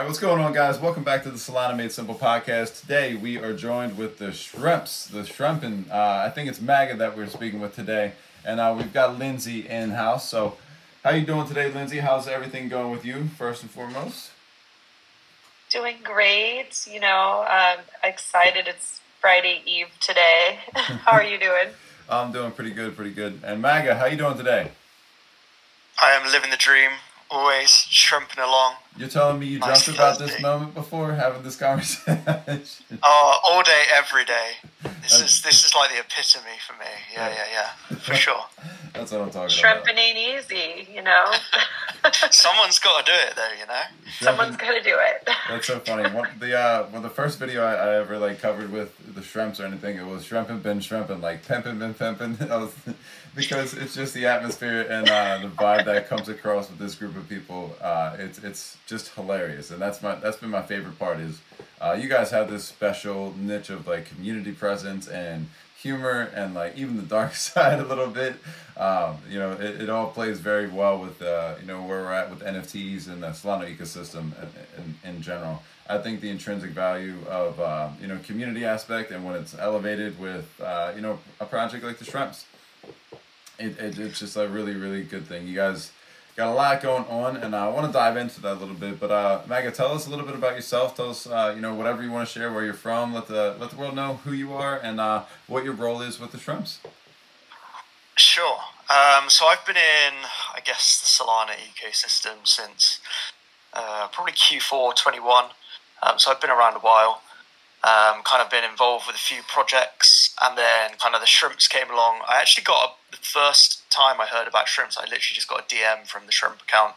right, what's going on, guys? Welcome back to the Solana Made Simple podcast. Today we are joined with the Shrimps, the Shrimpin. Uh, I think it's Maga that we're speaking with today, and uh, we've got Lindsay in house. So, how you doing today, Lindsay? How's everything going with you, first and foremost? Doing great. You know, um, excited. It's Friday Eve today. how are you doing? I'm doing pretty good, pretty good. And Maga, how you doing today? I am living the dream always shrimping along. You're telling me you nice dreamt about this moment before having this conversation? oh, all day, every day. This is this is like the epitome for me. Yeah, yeah, yeah, for sure. That's what I'm talking Shrimping about. Shrimping ain't easy, you know. Someone's got to do it, though. You know. Someone's got to do it. That's so funny. One, the uh, well, the first video I, I, ever like covered with the shrimps or anything, it was shrimping, been shrimping, like pimping, been pimping. was, because it's just the atmosphere and uh, the vibe that comes across with this group of people. Uh, it's it's just hilarious, and that's my that's been my favorite part. Is uh, you guys have this special niche of like community presence and humor and like even the dark side a little bit. Um, you know, it, it all plays very well with uh, you know where we're at with NFTs and the Solana ecosystem in, in, in general. I think the intrinsic value of uh, you know community aspect and when it's elevated with uh, you know a project like the Shrimps, it, it, it's just a really really good thing. You guys got a lot going on, and I want to dive into that a little bit. But uh, Maga, tell us a little bit about yourself. Tell us, uh, you know, whatever you want to share, where you're from. Let the let the world know who you are and uh, what your role is with the Shrimps. Sure. Um, so I've been in, I guess, the Solana ecosystem since uh, probably Q4 21. Um, so I've been around a while. Um, kind of been involved with a few projects, and then kind of the shrimps came along. I actually got a, the first time I heard about shrimps. I literally just got a DM from the shrimp account.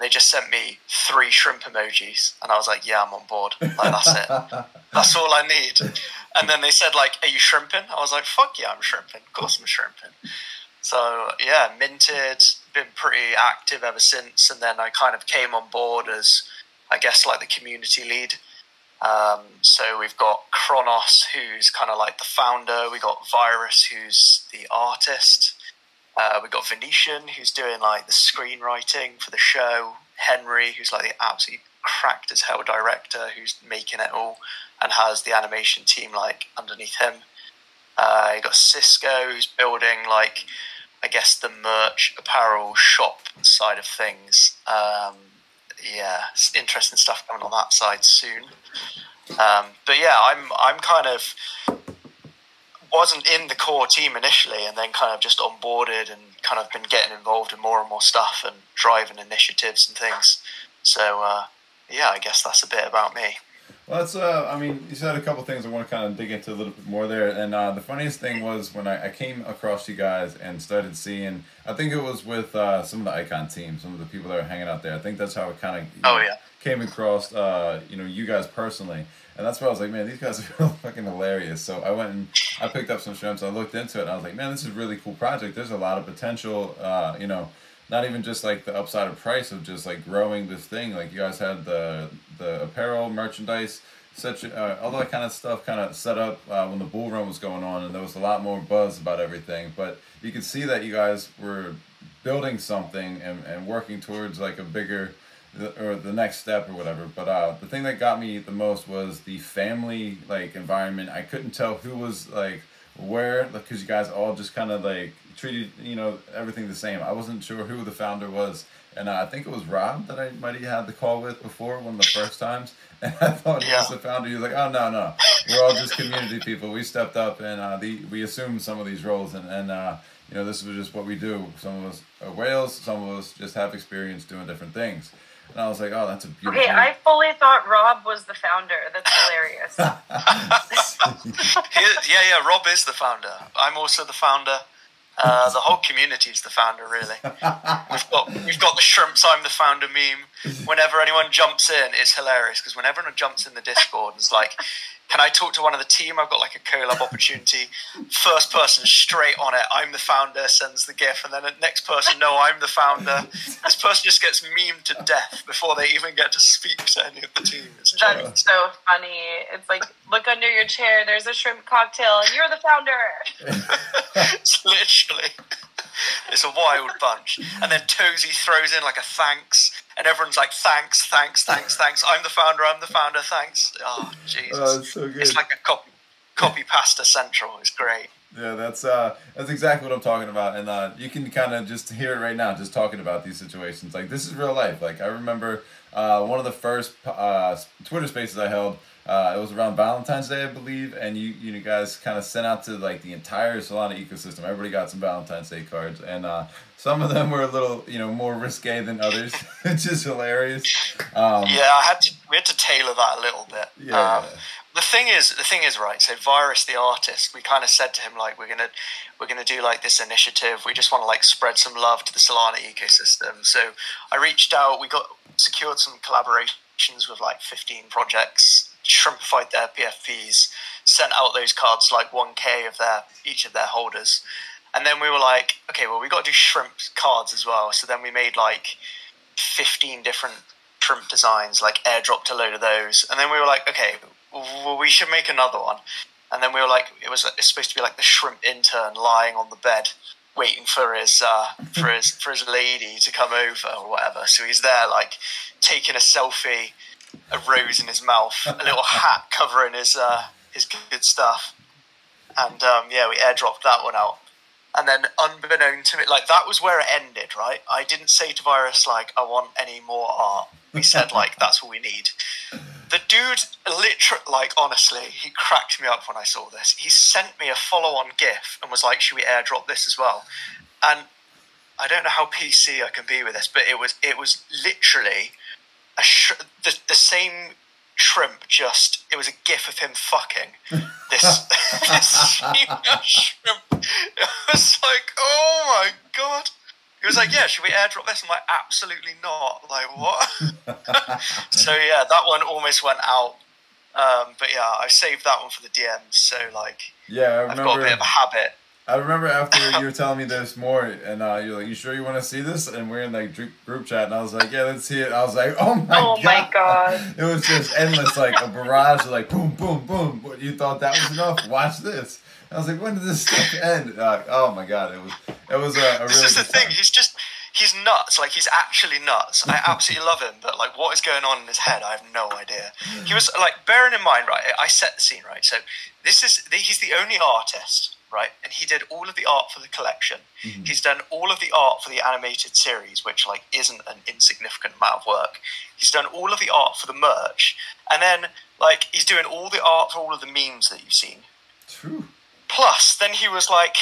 They just sent me three shrimp emojis, and I was like, "Yeah, I'm on board. Like that's it. that's all I need." And then they said, "Like, are you shrimping?" I was like, "Fuck yeah, I'm shrimping. Of course I'm shrimping." So yeah, minted. Been pretty active ever since, and then I kind of came on board as, I guess, like the community lead um, so we've got Kronos, who's kind of like the founder. We got Virus, who's the artist. Uh, we got Venetian, who's doing like the screenwriting for the show. Henry, who's like the absolutely cracked as hell director, who's making it all and has the animation team like underneath him. Uh, you got Cisco, who's building like I guess the merch apparel shop side of things. Um, yeah, interesting stuff coming on that side soon. Um, but yeah, I'm I'm kind of wasn't in the core team initially, and then kind of just onboarded and kind of been getting involved in more and more stuff and driving initiatives and things. So uh, yeah, I guess that's a bit about me. That's, uh, I mean, you said a couple things I want to kind of dig into a little bit more there. And uh, the funniest thing was when I, I came across you guys and started seeing, I think it was with uh, some of the icon team, some of the people that were hanging out there. I think that's how it kind of oh, yeah. came across, uh, you know, you guys personally. And that's why I was like, man, these guys are fucking hilarious. So I went and I picked up some shrimps. I looked into it and I was like, man, this is a really cool project. There's a lot of potential, uh, you know, not even just like the upside of price of just like growing this thing. Like you guys had the the apparel merchandise, such uh, all that kind of stuff kind of set up uh, when the bull run was going on, and there was a lot more buzz about everything. But you could see that you guys were building something and, and working towards like a bigger or the next step or whatever. But uh, the thing that got me the most was the family like environment. I couldn't tell who was like where because you guys all just kind of like treated you know everything the same. I wasn't sure who the founder was, and uh, I think it was Rob that I might have had the call with before one of the first times. And I thought he was the founder. He was like, "Oh no, no, we're all just community people. We stepped up and uh, the we assumed some of these roles, and and uh, you know this was just what we do. Some of us are whales, some of us just have experience doing different things." And I was like, "Oh, that's a beautiful." Okay, I fully thought Rob was the founder. That's hilarious. yeah, yeah, Rob is the founder. I'm also the founder. Uh, the whole community is the founder, really. We've got we've got the shrimps. I'm the founder meme. Whenever anyone jumps in, it's hilarious because whenever anyone jumps in the Discord, it's like can I talk to one of the team? I've got like a collab opportunity. First person straight on it. I'm the founder, sends the GIF, and then the next person, no, I'm the founder. This person just gets memed to death before they even get to speak to any of the team. It's That's so funny. It's like, look under your chair, there's a shrimp cocktail, and you're the founder. it's literally. It's a wild bunch. And then Tozy throws in like a thanks and everyone's like, "Thanks, thanks, thanks, thanks. I'm the founder. I'm the founder. Thanks." Oh, Jesus! Oh, it's so. It's like a copy copy pasta central. It's great. Yeah, that's uh, that's exactly what I'm talking about, and uh, you can kind of just hear it right now, just talking about these situations. Like this is real life. Like I remember uh, one of the first uh, Twitter Spaces I held. Uh, it was around Valentine's Day, I believe, and you you guys kind of sent out to like the entire Solana ecosystem. Everybody got some Valentine's Day cards, and uh, some of them were a little, you know, more risque than others, which is hilarious. Um, yeah, I had to. We had to tailor that a little bit. Yeah. Um, the thing is, the thing is, right. So, Virus, the artist, we kind of said to him like, we're gonna, we're gonna do like this initiative. We just want to like spread some love to the Solana ecosystem. So, I reached out. We got secured some collaborations with like 15 projects shrimpified their PFPs, sent out those cards like 1k of their each of their holders. And then we were like, okay, well, we got to do shrimp cards as well. So then we made like 15 different shrimp designs, like airdropped a load of those. And then we were like, okay, well, we should make another one. And then we were like, it was it's supposed to be like the shrimp intern lying on the bed, waiting for his uh, for his for his lady to come over or whatever. So he's there, like taking a selfie a rose in his mouth, a little hat covering his uh, his good stuff, and um, yeah, we airdropped that one out. And then, unbeknown to me, like that was where it ended, right? I didn't say to Virus like I want any more art. We said like that's what we need. The dude, literally, like honestly, he cracked me up when I saw this. He sent me a follow-on GIF and was like, "Should we airdrop this as well?" And I don't know how PC I can be with this, but it was it was literally sh- the, the same shrimp just it was a gif of him fucking this this shrimp. It was like oh my god. He was like yeah should we airdrop this? I'm like absolutely not. Like what? So yeah that one almost went out. Um, but yeah i saved that one for the dms so like yeah I i've got a bit of a habit I remember after you were telling me this more, and uh, you're like, "You sure you want to see this?" And we're in like group chat, and I was like, "Yeah, let's see it." I was like, "Oh my oh god!" my god! It was just endless, like a barrage of like boom, boom, boom. But you thought that was enough? Watch this. I was like, "When did this stuff end?" Uh, oh my god! It was it was a, a really. This is the thing. Time. He's just he's nuts. Like he's actually nuts. I absolutely love him, but like what is going on in his head, I have no idea. He was like bearing in mind, right? I set the scene right. So this is he's the only artist right? And he did all of the art for the collection. Mm-hmm. He's done all of the art for the animated series, which like isn't an insignificant amount of work. He's done all of the art for the merch, and then like he's doing all the art for all of the memes that you've seen. True. Plus, then he was like.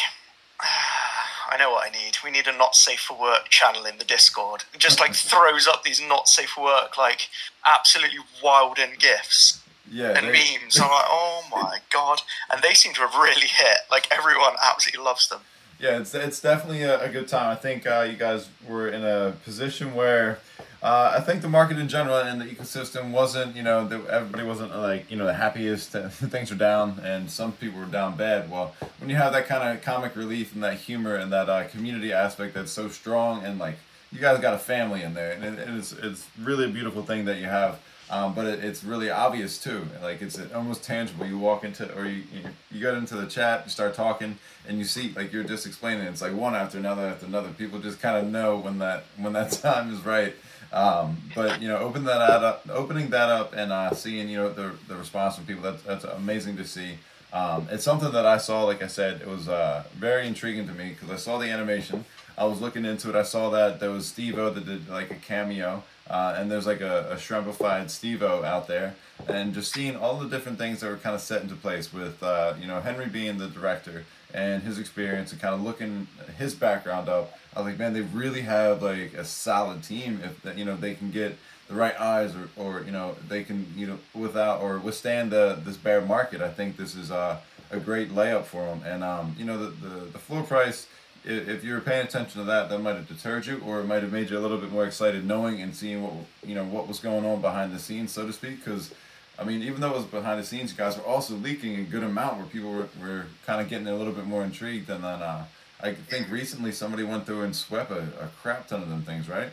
I know what I need. We need a not safe for work channel in the Discord. just like throws up these not safe for work, like absolutely wild in gifs yeah, and they, memes. I'm like, oh my god! And they seem to have really hit. Like everyone absolutely loves them. Yeah, it's it's definitely a, a good time. I think uh, you guys were in a position where uh, I think the market in general and the ecosystem wasn't, you know, the, everybody wasn't like, you know, the happiest. things are down, and some people were down bad. Well, when you have that kind of comic relief and that humor and that uh, community aspect that's so strong, and like you guys got a family in there, and it, it's it's really a beautiful thing that you have. Um, but it, it's really obvious too. Like it's almost tangible. You walk into or you, you get into the chat, you start talking, and you see like you're just explaining. It's like one after another after another. People just kind of know when that when that time is right. Um, but you know, open that up, opening that up, and uh, seeing you know the the response from people. That's that's amazing to see. Um, it's something that I saw. Like I said, it was uh, very intriguing to me because I saw the animation. I was looking into it. I saw that there was Steve-O that did like a cameo. Uh, and there's like a, a shrimpified Steve-O out there, and just seeing all the different things that were kind of set into place with, uh, you know, Henry being the director and his experience and kind of looking his background up. I was like, man, they really have like a solid team if that, you know they can get the right eyes or, or you know they can you know without or withstand the this bear market. I think this is uh, a great layup for them, and um, you know the, the the floor price if you were paying attention to that, that might have deterred you, or it might have made you a little bit more excited knowing and seeing what you know what was going on behind the scenes, so to speak. Because, I mean, even though it was behind the scenes, you guys were also leaking a good amount where people were, were kind of getting a little bit more intrigued. And then uh, I think recently somebody went through and swept a, a crap ton of them things, right?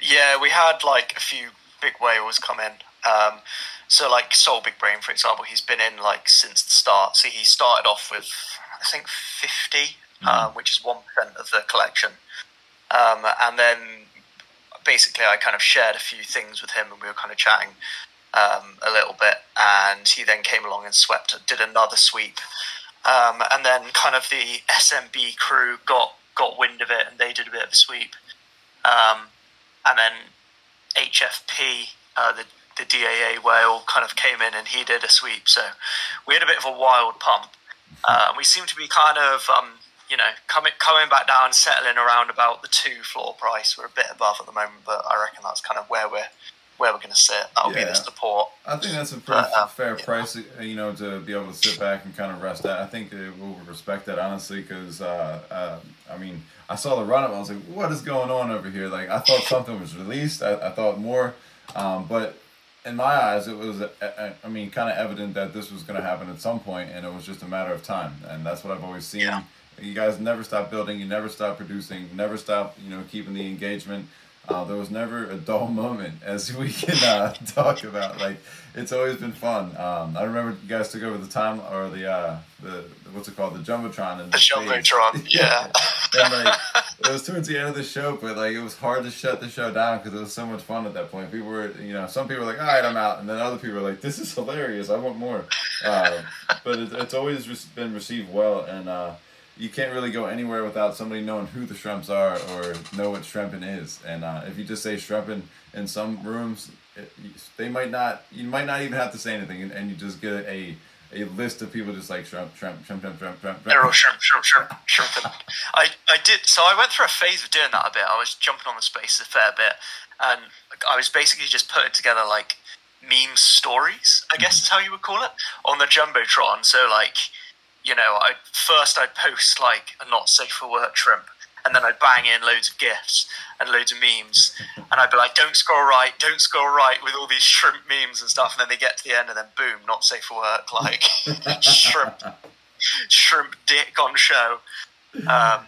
Yeah, we had like a few big whales come in. Um, so like Soul Big Brain, for example, he's been in like since the start. So he started off with I think fifty mm. um, which is 1% of the collection. Um, and then basically, I kind of shared a few things with him, and we were kind of chatting um, a little bit. And he then came along and swept, did another sweep, um, and then kind of the SMB crew got got wind of it, and they did a bit of a sweep. Um, and then HFP, uh, the the DAA whale, kind of came in and he did a sweep. So we had a bit of a wild pump. Uh, we seemed to be kind of um, you know, coming coming back down, settling around about the two floor price. We're a bit above at the moment, but I reckon that's kind of where we're where we're going to sit. That'll yeah. be the support. I think that's a pretty uh, fair yeah. price, you know, to be able to sit back and kind of rest at. I think we'll respect that honestly, because uh, uh, I mean, I saw the run up. I was like, what is going on over here? Like, I thought something was released. I, I thought more, um, but in my eyes, it was, uh, uh, I mean, kind of evident that this was going to happen at some point, and it was just a matter of time. And that's what I've always seen. Yeah you guys never stop building. You never stop producing. Never stop, you know, keeping the engagement. Uh, there was never a dull moment, as we can uh, talk about. Like it's always been fun. Um, I remember you guys took over the time or the uh, the what's it called, the jumbotron. And the, the jumbotron, yeah. and like it was towards the end of the show, but like it was hard to shut the show down because it was so much fun at that point. People were, you know, some people were like, "All right, I'm out," and then other people were like, "This is hilarious. I want more." Uh, but it, it's always just been received well, and uh, you can't really go anywhere without somebody knowing who the shrimps are or know what shrimping is. And uh, if you just say Shrempin in some rooms, it, they might not. You might not even have to say anything, and, and you just get a a list of people just like shrimp, shrimp, shrimp, shrimp, shrimp, shrimp. Arrow shrimp, shrimp, shrimp, shrimp. I, I did. So I went through a phase of doing that a bit. I was jumping on the space a fair bit, and I was basically just putting together like meme stories. I guess is how you would call it on the jumbotron. So like you know, I first I'd post like a not safe for work shrimp, and then I'd bang in loads of gifs and loads of memes, and I'd be like, "Don't scroll right, don't scroll right," with all these shrimp memes and stuff, and then they get to the end, and then boom, not safe for work, like shrimp, shrimp dick on show. Um,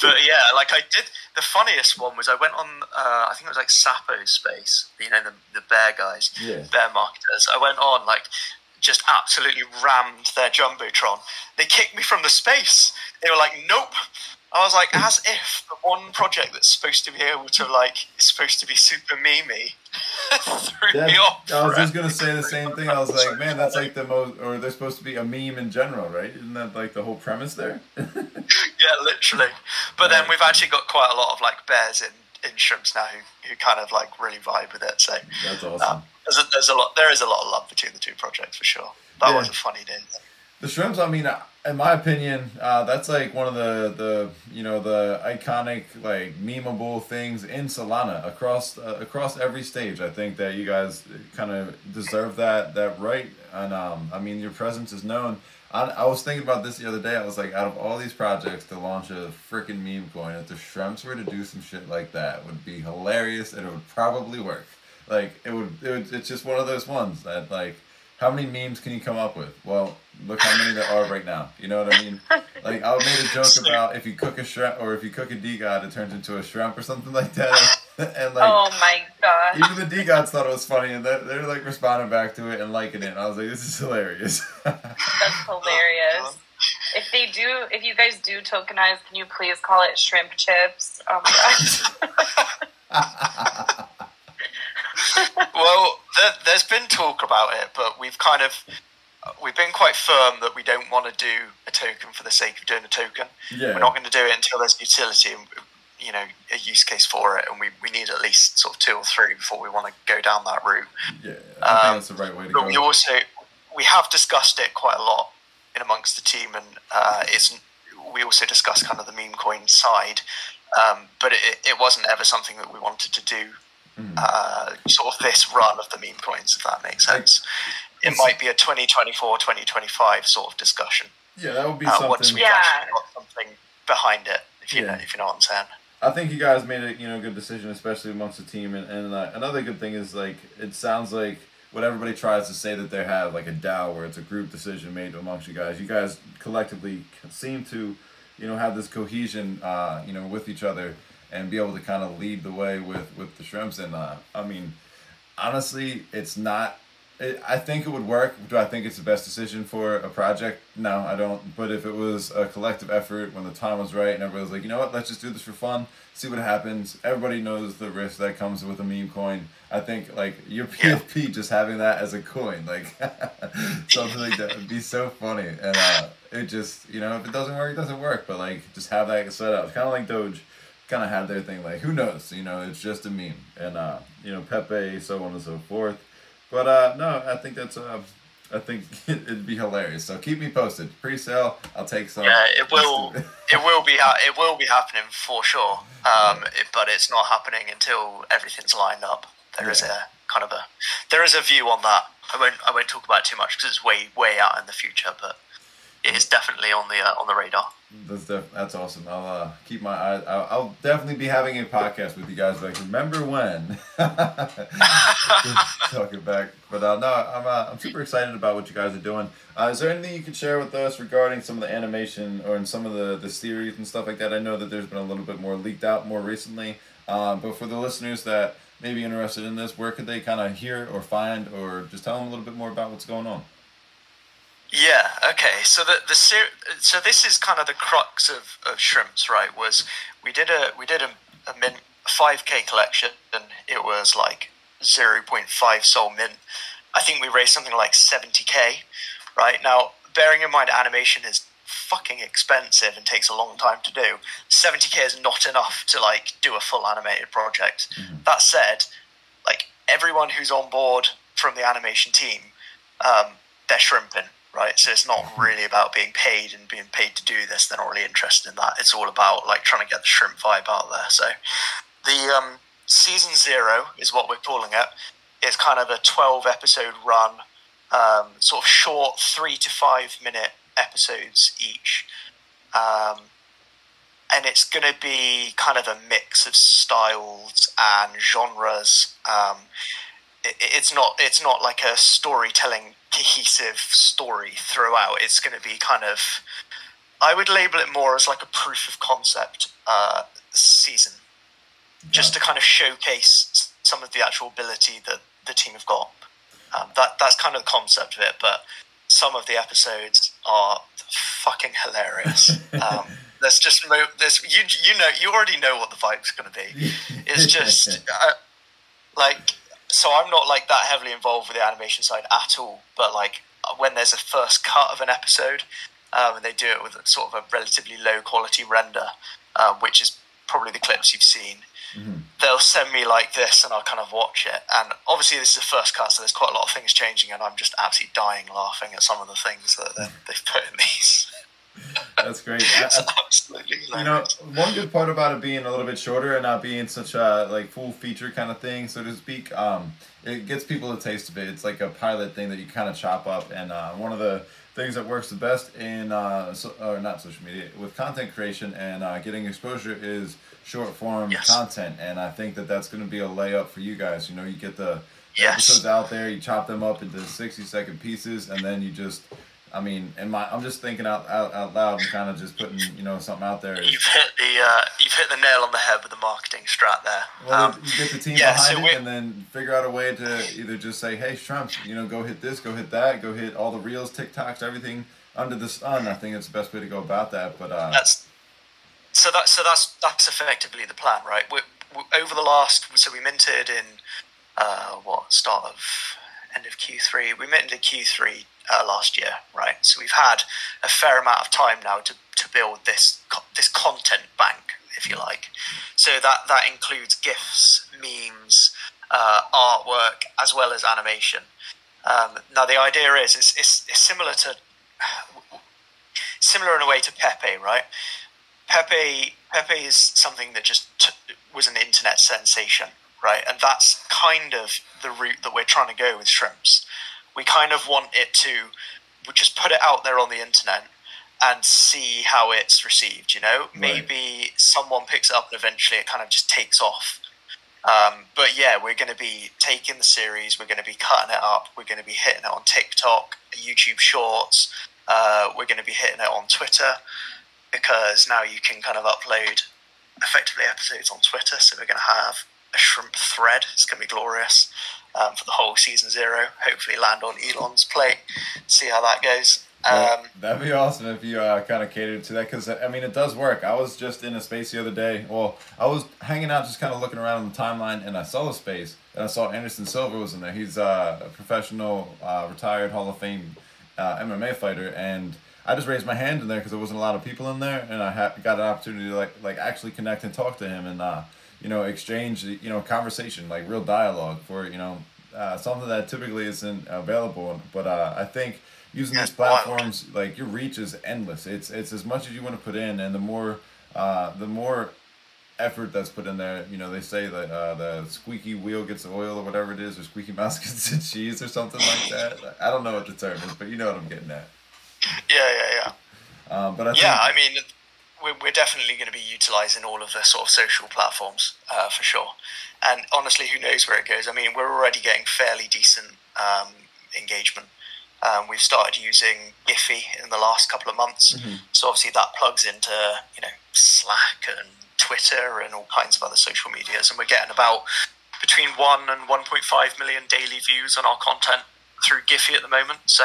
but yeah, like I did. The funniest one was I went on. Uh, I think it was like Sapo Space. You know the the bear guys, yeah. bear marketers. I went on like just absolutely rammed their jumbotron. They kicked me from the space. They were like, "Nope." I was like, as if the one project that's supposed to be able to like is supposed to be super memey threw that, me off. I was just gonna say the same thing. I was like, man, that's like the most, or they're supposed to be a meme in general, right? Isn't that like the whole premise there? yeah, literally. But then we've actually got quite a lot of like bears in in shrimps now who, who kind of like really vibe with it. So that's awesome. Um, there's, a, there's a lot. There is a lot of love between the two projects for sure. That yeah. was a funny day. The shrimps. I mean, in my opinion, uh, that's like one of the the you know the iconic like memeable things in Solana across uh, across every stage. I think that you guys kind of deserve that that right, and um, I mean your presence is known. I, I was thinking about this the other day. I was like, out of all these projects to launch a freaking meme coin, if the Shrimps were to do some shit like that, would be hilarious and it would probably work. Like it would, it would. It's just one of those ones that like, how many memes can you come up with? Well, look how many there are right now. You know what I mean? Like I made a joke about if you cook a shrimp or if you cook a DeGod, it turns into a shrimp or something like that. and like, oh my god! Even the DeGods thought it was funny, and they're, they're like responding back to it and liking it. And I was like, this is hilarious. That's hilarious. If they do, if you guys do tokenize, can you please call it shrimp chips? Oh my gosh. well, there, has been talk about it, but we've kind of we've been quite firm that we don't want to do a token for the sake of doing a token. Yeah. We're not going to do it until there's utility and you know a use case for it, and we, we need at least sort of two or three before we want to go down that route. Yeah, I think um, that's the right way to but go. We also we have discussed it quite a lot in amongst the team, and uh, it's we also discussed kind of the meme coin side, um, but it, it wasn't ever something that we wanted to do mm. uh, sort of this run of the meme coins, if that makes sense. Like, it might be a 2024, 2025 sort of discussion. Yeah, that would be uh, something. Once we yeah. actually got something behind it, if you, yeah. know, if you know what I'm saying. I think you guys made a you know good decision, especially amongst the team. And, and uh, another good thing is like it sounds like what everybody tries to say that they have like a DAO where it's a group decision made amongst you guys. You guys collectively seem to, you know, have this cohesion, uh, you know, with each other and be able to kind of lead the way with with the shrimps. And uh, I mean, honestly, it's not I think it would work. Do I think it's the best decision for a project? No, I don't. But if it was a collective effort when the time was right and everybody was like, you know what, let's just do this for fun, see what happens. Everybody knows the risk that comes with a meme coin. I think like your PFP just having that as a coin, like something like that would be so funny. And uh, it just, you know, if it doesn't work, it doesn't work. But like, just have that set up. It's kind of like Doge kind of had their thing. Like, who knows? You know, it's just a meme. And uh, you know, Pepe, so on and so forth. But uh, no, I think that's uh, I think it'd be hilarious. So keep me posted. Pre-sale, I'll take some. Yeah, it will. it will be. Ha- it will be happening for sure. Um, it, but it's not happening until everything's lined up. There yeah. is a kind of a there is a view on that. I won't. I won't talk about it too much because it's way way out in the future. But it is definitely on the uh, on the radar. That's def- that's awesome. I'll uh, keep my eyes. I'll, I'll, definitely be having a podcast with you guys. Like, remember when? Talking back, but uh, no, I'm uh, I'm super excited about what you guys are doing. Uh, is there anything you can share with us regarding some of the animation or in some of the the series and stuff like that? I know that there's been a little bit more leaked out more recently. Uh, but for the listeners that may be interested in this, where could they kind of hear or find or just tell them a little bit more about what's going on? Yeah. Okay. So the the so this is kind of the crux of, of shrimps, right? Was we did a we did a, a mint five k collection and it was like zero point five SOL mint. I think we raised something like seventy k. Right now, bearing in mind animation is fucking expensive and takes a long time to do. Seventy k is not enough to like do a full animated project. Mm-hmm. That said, like everyone who's on board from the animation team, um, they're shrimping right? So it's not really about being paid and being paid to do this. They're not really interested in that. It's all about like trying to get the shrimp vibe out there. So the um, season zero is what we're calling it. It's kind of a twelve episode run, um, sort of short three to five minute episodes each. Um, and it's going to be kind of a mix of styles and genres. Um, it, it's not it's not like a storytelling cohesive story throughout. It's going to be kind of, I would label it more as like a proof of concept uh, season, yeah. just to kind of showcase some of the actual ability that the team have got. Um, that that's kind of the concept of it, but some of the episodes are fucking hilarious. Um, there's just mo- there's you you know you already know what the vibe's going to be. It's just uh, like so I'm not like that heavily involved with the animation side at all. But like when there's a first cut of an episode, um, and they do it with sort of a relatively low quality render, um, which is probably the clips you've seen. Mm-hmm. They'll send me like this, and I'll kind of watch it. And obviously, this is the first cut, so there's quite a lot of things changing, and I'm just absolutely dying laughing at some of the things that they've put in these. That's great. absolutely. You know, one good part about it being a little bit shorter and not being such a like full feature kind of thing, so to speak, um, it gets people a taste of it. It's like a pilot thing that you kind of chop up, and uh, one of the things that works the best in uh, so, or not social media with content creation and uh, getting exposure is short form yes. content, and I think that that's going to be a layup for you guys. You know, you get the yes. episodes out there, you chop them up into sixty second pieces, and then you just I mean, and my I'm just thinking out out, out loud and kind of just putting you know something out there. You've hit the uh, you've hit the nail on the head with the marketing strat there. Well, um, you get the team yeah, behind so it, and then figure out a way to either just say, "Hey, Trump, you know, go hit this, go hit that, go hit all the reels, TikToks, everything under the sun." I think it's the best way to go about that. But uh, that's so that so that's that's effectively the plan, right? we we over the last, so we minted in uh, what start of end of Q3. We minted in Q3 uh, last year, right? So we've had a fair amount of time now to, to build this this content bank, if you like. So that that includes gifs, memes, uh, artwork, as well as animation. Um, now the idea is it's, it's, it's, similar to similar in a way to Pepe, right? Pepe Pepe is something that just t- was an internet sensation, right? And that's kind of the route that we're trying to go with shrimps we kind of want it to just put it out there on the internet and see how it's received. You know, right. maybe someone picks it up and eventually it kind of just takes off. Um, but yeah, we're going to be taking the series, we're going to be cutting it up, we're going to be hitting it on TikTok, YouTube Shorts, uh, we're going to be hitting it on Twitter because now you can kind of upload effectively episodes on Twitter. So we're going to have a shrimp thread. It's going to be glorious um, for the whole season zero. Hopefully, land on Elon's plate. See how that goes. Um, that'd be awesome if you uh, kind of catered to that because I mean it does work. I was just in a space the other day. Well, I was hanging out, just kind of looking around on the timeline, and I saw the space, and I saw Anderson Silva was in there. He's uh, a professional, uh, retired Hall of Fame uh, MMA fighter, and I just raised my hand in there because there wasn't a lot of people in there, and I ha- got an opportunity to like like actually connect and talk to him and uh, you know exchange you know conversation like real dialogue for you know uh, something that typically isn't available. But uh, I think using these platforms, like your reach is endless. It's it's as much as you want to put in, and the more uh, the more effort that's put in there. You know, they say that uh, the squeaky wheel gets the oil or whatever it is, or squeaky mouse gets the cheese or something like that. I don't know what the term is, but you know what I'm getting at. Yeah, yeah, yeah. Um, but I yeah, I mean, we're, we're definitely going to be utilizing all of the sort of social platforms uh, for sure. And honestly, who knows where it goes? I mean, we're already getting fairly decent um, engagement um, we've started using Giphy in the last couple of months, mm-hmm. so obviously that plugs into you know Slack and Twitter and all kinds of other social medias, and we're getting about between one and 1.5 million daily views on our content through Giphy at the moment. So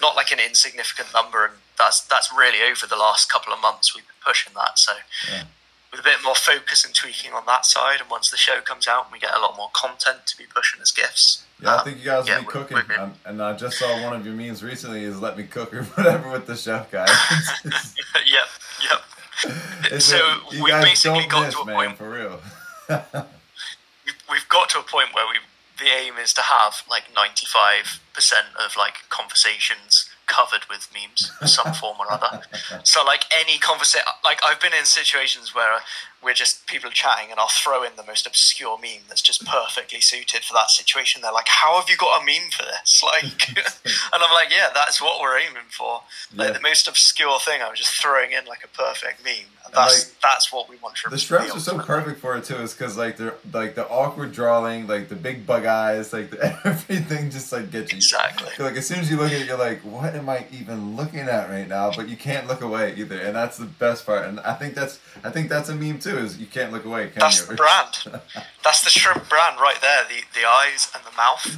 not like an insignificant number, and that's that's really over the last couple of months we've been pushing that. So. Yeah. With a bit more focus and tweaking on that side, and once the show comes out, and we get a lot more content to be pushing as gifts, yeah, I think you guys will yeah, be cooking. Um, and I just saw one of your memes recently is "Let me cook" or whatever with the chef guy. yep, yep. so we basically got miss, to a man, point for real. we've got to a point where we the aim is to have like ninety five percent of like conversations covered with memes of some form or other. So like any conversation, like I've been in situations where we're just people chatting and I'll throw in the most obscure meme that's just perfectly suited for that situation. They're like, "How have you got a meme for this?" Like, and I'm like, "Yeah, that's what we're aiming for." Like yeah. the most obscure thing, I'm just throwing in like a perfect meme. And that's like, that's what we want from the shrimps are so perfect for it too. Is because like they're like the awkward drawing, like the big bug eyes, like the, everything just like gets you. Exactly. Like as soon as you look at it, you're like, "What am I even looking at right now?" But you can't look away either, and that's the best part. And I think that's I think that's a meme too. Is you can't look away, can that's you? the brand. that's the shrimp brand right there. The the eyes and the mouth.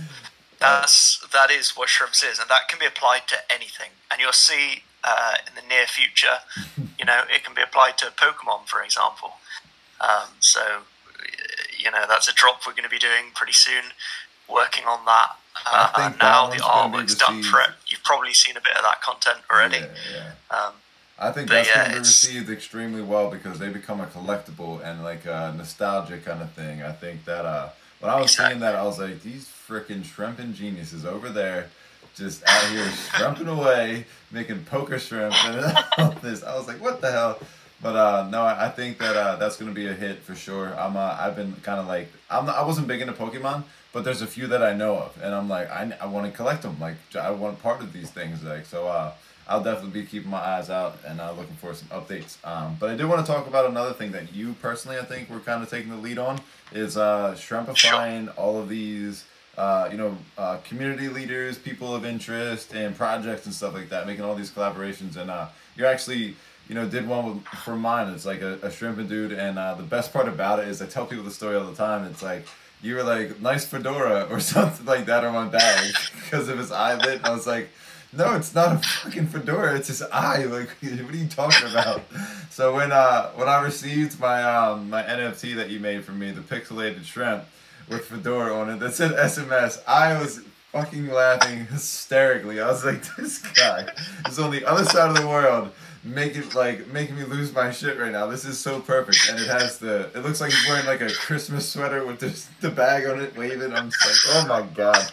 That's that is what shrimps is, and that can be applied to anything. And you'll see uh, in the near future, you know, it can be applied to Pokemon, for example. Um, so, you know, that's a drop we're going to be doing pretty soon. Working on that. Uh, and now the artwork's done for it. You've probably seen a bit of that content already. Yeah, yeah. Um, I think that's yeah, going to be received extremely well because they become a collectible and like a nostalgia kind of thing. I think that uh, when I was exactly. seeing that, I was like, these freaking shrimping geniuses over there just out here shrimping away, making poker shrimp and all this. I was like, what the hell? But uh, no, I think that uh, that's gonna be a hit for sure. I'm uh, I've been kind of like I'm not, I wasn't big into Pokemon, but there's a few that I know of, and I'm like I, I want to collect them. Like I want part of these things. Like so, uh, I'll definitely be keeping my eyes out and uh, looking for some updates. Um, but I did want to talk about another thing that you personally, I think, were kind of taking the lead on is uh, shrimpifying all of these uh, you know, uh, community leaders, people of interest, and projects and stuff like that, making all these collaborations. And uh, you actually, you know, did one with, for mine. It's like a, a shrimping dude. And uh, the best part about it is I tell people the story all the time. It's like, you were like, nice fedora or something like that on my bag because of his eyelid. I was like, no, it's not a fucking fedora. It's his eye. Like, what are you talking about? so when uh when I received my um my NFT that you made for me, the pixelated shrimp, with Fedora on it that said SMS. I was fucking laughing hysterically. I was like, this guy is on the other side of the world making like making me lose my shit right now. This is so perfect, and it has the. It looks like he's wearing like a Christmas sweater with the the bag on it, waving. I'm just like, oh my god.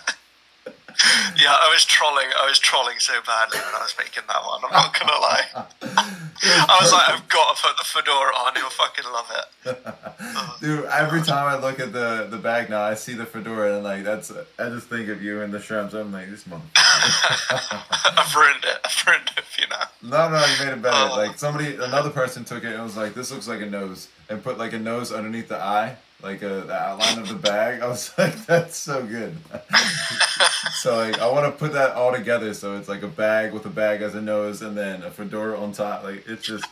yeah, I was trolling. I was trolling so badly when I was making that one. I'm not gonna lie. I was like, I've got to put the fedora on. You'll fucking love it. Dude, every time I look at the the bag now, I see the fedora and I'm like that's. I just think of you and the shrimps. I'm like, this motherfucker. I've ruined it. I've ruined it you know. No, no, you made it better. Uh, like somebody, another person took it and was like, this looks like a nose, and put like a nose underneath the eye like a, the outline of the bag. I was like, that's so good. so like, I want to put that all together. So it's like a bag with a bag as a nose, and then a fedora on top. Like it's just.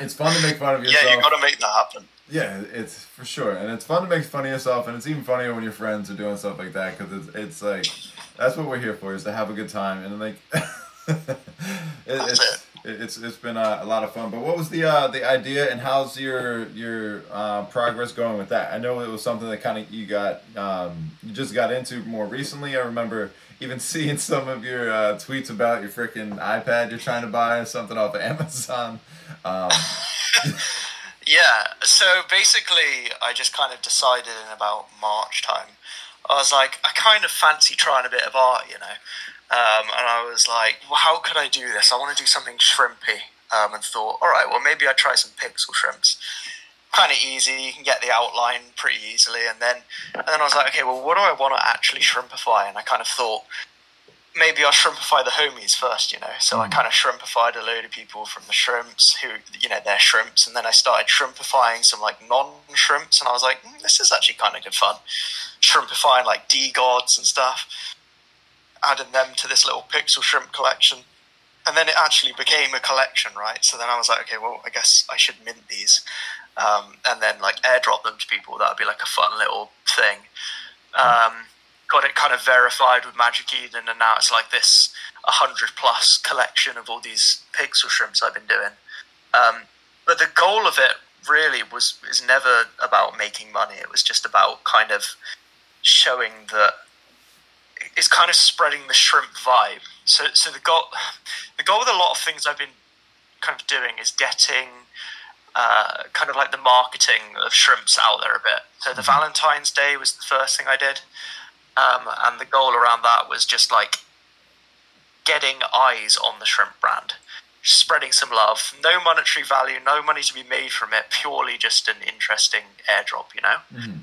it's fun to make fun of yourself. Yeah, you got to make that happen. Yeah, it's for sure, and it's fun to make fun of yourself, and it's even funnier when your friends are doing stuff like that because it's, it's like that's what we're here for is to have a good time and like it, it's it. It's it's been a, a, lot of fun. But what was the uh, the idea and how's your your uh, progress going with that? I know it was something that kind of you got um, you just got into more recently. I remember even seeing some of your uh, tweets about your freaking iPad you're trying to buy something off of Amazon. Um, yeah, so basically, I just kind of decided in about March time. I was like, I kind of fancy trying a bit of art, you know. Um, and I was like, well, how could I do this? I want to do something shrimpy. Um, and thought, all right, well, maybe I'd try some pixel shrimps. Kind of easy, you can get the outline pretty easily. And then, and then I was like, okay, well, what do I want to actually shrimpify? And I kind of thought, maybe I'll shrimpify the homies first, you know. So I hmm. kind of shrimpified a load of people from the shrimps who, you know, they're shrimps, and then I started shrimpifying some like non-shrimps, and I was like, mm, this is actually kind of good fun. Shrimpifying like DeGods and stuff, adding them to this little pixel shrimp collection, and then it actually became a collection, right? So then I was like, okay, well, I guess I should mint these, um, and then like airdrop them to people. That would be like a fun little thing. Um, got it kind of verified with Magic Eden, and now it's like this 100 plus collection of all these pixel shrimps I've been doing. Um, but the goal of it really was is never about making money. It was just about kind of showing that it's kind of spreading the shrimp vibe. So, so the goal, the goal with a lot of things I've been kind of doing is getting uh, kind of like the marketing of shrimps out there a bit. So the mm-hmm. Valentine's Day was the first thing I did. Um, and the goal around that was just like getting eyes on the shrimp brand, spreading some love. No monetary value, no money to be made from it, purely just an interesting airdrop, you know? Mm-hmm.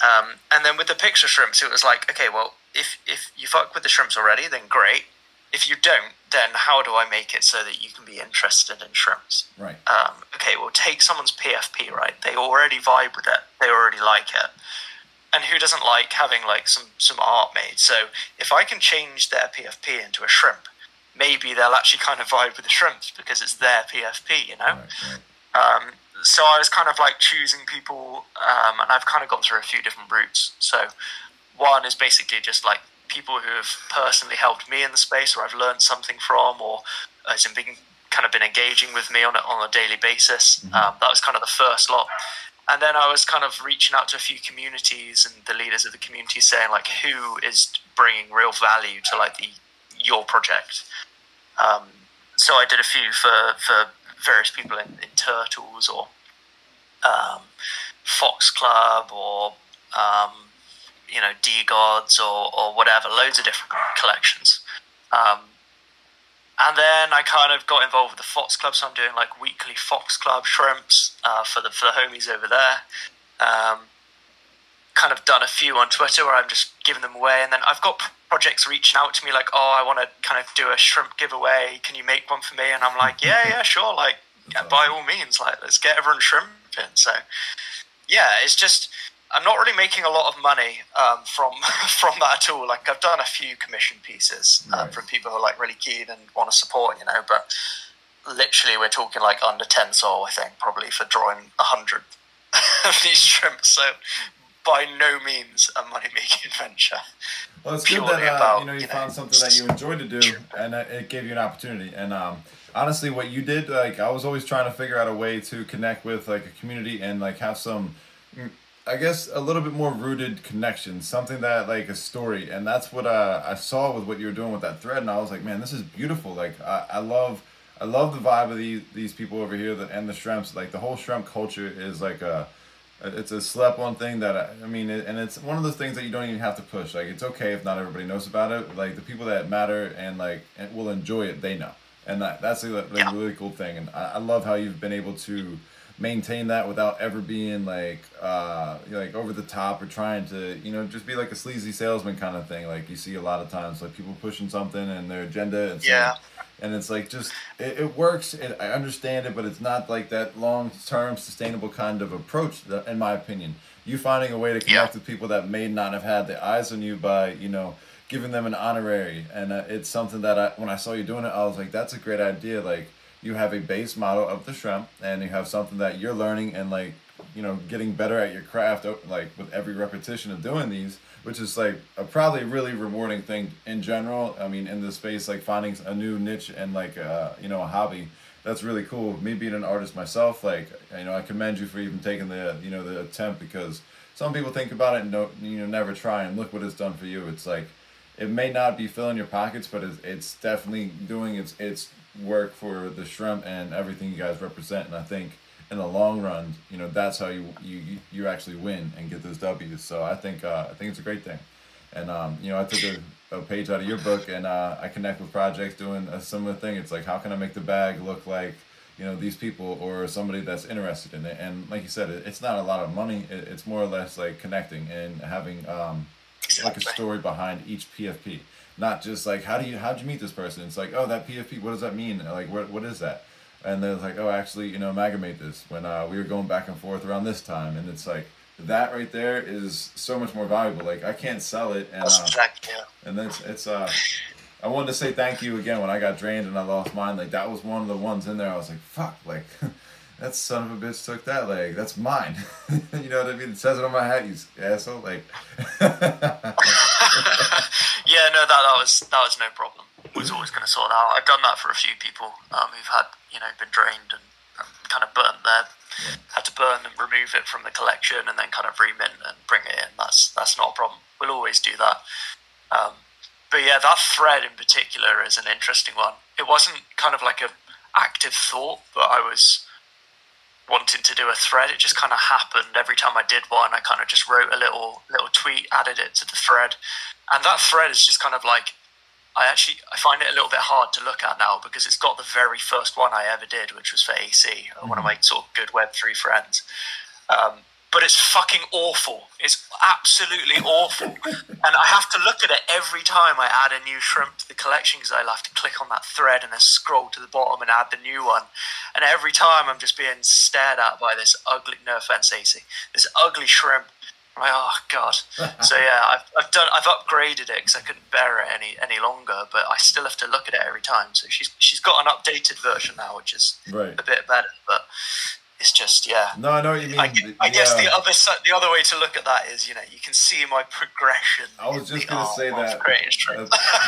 Um, and then with the picture shrimps, it was like, okay, well, if, if you fuck with the shrimps already, then great. If you don't, then how do I make it so that you can be interested in shrimps? Right. Um, okay, well, take someone's PFP, right? They already vibe with it, they already like it and who doesn't like having like some some art made? So if I can change their PFP into a shrimp, maybe they'll actually kind of vibe with the shrimps because it's their PFP, you know. Right, right. Um, so I was kind of like choosing people, um, and I've kind of gone through a few different routes. So one is basically just like people who have personally helped me in the space, or I've learned something from, or as in being kind of been engaging with me on a, on a daily basis. Mm-hmm. Um, that was kind of the first lot and then I was kind of reaching out to a few communities and the leaders of the community, saying like, who is bringing real value to like the your project. Um, so I did a few for for various people in, in Turtles or um, Fox Club or um, you know DeGods or or whatever, loads of different collections. Um, and then I kind of got involved with the Fox Club, so I'm doing like weekly Fox Club shrimps uh, for the for the homies over there. Um, kind of done a few on Twitter where I'm just giving them away, and then I've got projects reaching out to me like, "Oh, I want to kind of do a shrimp giveaway. Can you make one for me?" And I'm like, "Yeah, yeah, sure. Like, yeah, by all means, like, let's get everyone shrimping." So, yeah, it's just I'm not really making a lot of money um, from from that at all. Like I've done a few commission pieces um, right. from people who are like really keen and want to support, you know. But literally, we're talking like under ten SOL, I think, probably for drawing a hundred of these shrimps. So by no means a money making venture. Well, it's good that uh, about, you know you, you found know, something that you enjoyed to do, and it gave you an opportunity. And um, honestly, what you did, like I was always trying to figure out a way to connect with like a community and like have some mm, I guess a little bit more rooted connection, something that like a story, and that's what uh, I saw with what you were doing with that thread, and I was like, man, this is beautiful. Like I, I love, I love the vibe of these these people over here, that, and the shrimps. Like the whole shrimp culture is like a, it's a slept on thing that I, I mean, it, and it's one of those things that you don't even have to push. Like it's okay if not everybody knows about it. Like the people that matter and like will enjoy it, they know, and that that's a, a yeah. really cool thing. And I, I love how you've been able to maintain that without ever being like uh like over the top or trying to you know just be like a sleazy salesman kind of thing. Like you see a lot of times like people pushing something and their agenda and yeah. and it's like just it, it works it, i understand it but it's not like that long term sustainable kind of approach in my opinion. You finding a way to connect yeah. with people that may not have had the eyes on you by you know giving them an honorary. And uh, it's something that i when i saw you doing it i was like that's a great idea. Like you have a base model of the shrimp and you have something that you're learning and like you know getting better at your craft like with every repetition of doing these which is like a probably really rewarding thing in general. I mean in this space like finding a new niche and like uh, you know a hobby that's really cool. Me being an artist myself like you know i commend you for even taking the you know the attempt because some people think about it and don't you know never try and look what it's done for you. It's like it may not be filling your pockets but it's, it's definitely doing its its work for the shrimp and everything you guys represent and i think in the long run, you know, that's how you you you actually win and get those W's. So I think uh, I think it's a great thing. And um, you know, I took a, a page out of your book and uh, I connect with projects doing a similar thing. It's like how can I make the bag look like you know these people or somebody that's interested in it. And like you said, it, it's not a lot of money. It, it's more or less like connecting and having um, like a story behind each PFP. Not just like how do you how'd you meet this person? It's like oh that PFP. What does that mean? Like what what is that? and they're like, oh, actually, you know, Maga made this when uh, we were going back and forth around this time, and it's like that right there is so much more valuable. Like I can't sell it, and uh, and it's it's uh. I wanted to say thank you again when I got drained and I lost mine. Like that was one of the ones in there. I was like, fuck, like that son of a bitch took that leg. That's mine. you know what I mean? It says it on my hat, you asshole. Like. yeah, no, that that was that was no problem was always going to sort that out. I've done that for a few people um, who've had, you know, been drained and, and kind of burnt their, had to burn and remove it from the collection and then kind of remint and bring it in. That's that's not a problem. We'll always do that. Um, but yeah, that thread in particular is an interesting one. It wasn't kind of like a active thought, but I was wanting to do a thread. It just kind of happened every time I did one. I kind of just wrote a little little tweet, added it to the thread, and that thread is just kind of like I actually I find it a little bit hard to look at now because it's got the very first one I ever did, which was for AC, mm-hmm. one of mm-hmm. my sort of good Web three friends. Um, but it's fucking awful. It's absolutely awful, and I have to look at it every time I add a new shrimp to the collection because I have to click on that thread and then scroll to the bottom and add the new one. And every time I'm just being stared at by this ugly, no offense, AC, this ugly shrimp I'm like, oh god. so yeah, I've, I've done, I've upgraded it because I couldn't bear it any any longer. But I still have to look at it every time. So she's she's got an updated version now, which is right. a bit better. But it's just yeah. No, I know what you mean. I, I guess the other the other way to look at that is you know you can see my progression. I was just gonna say that.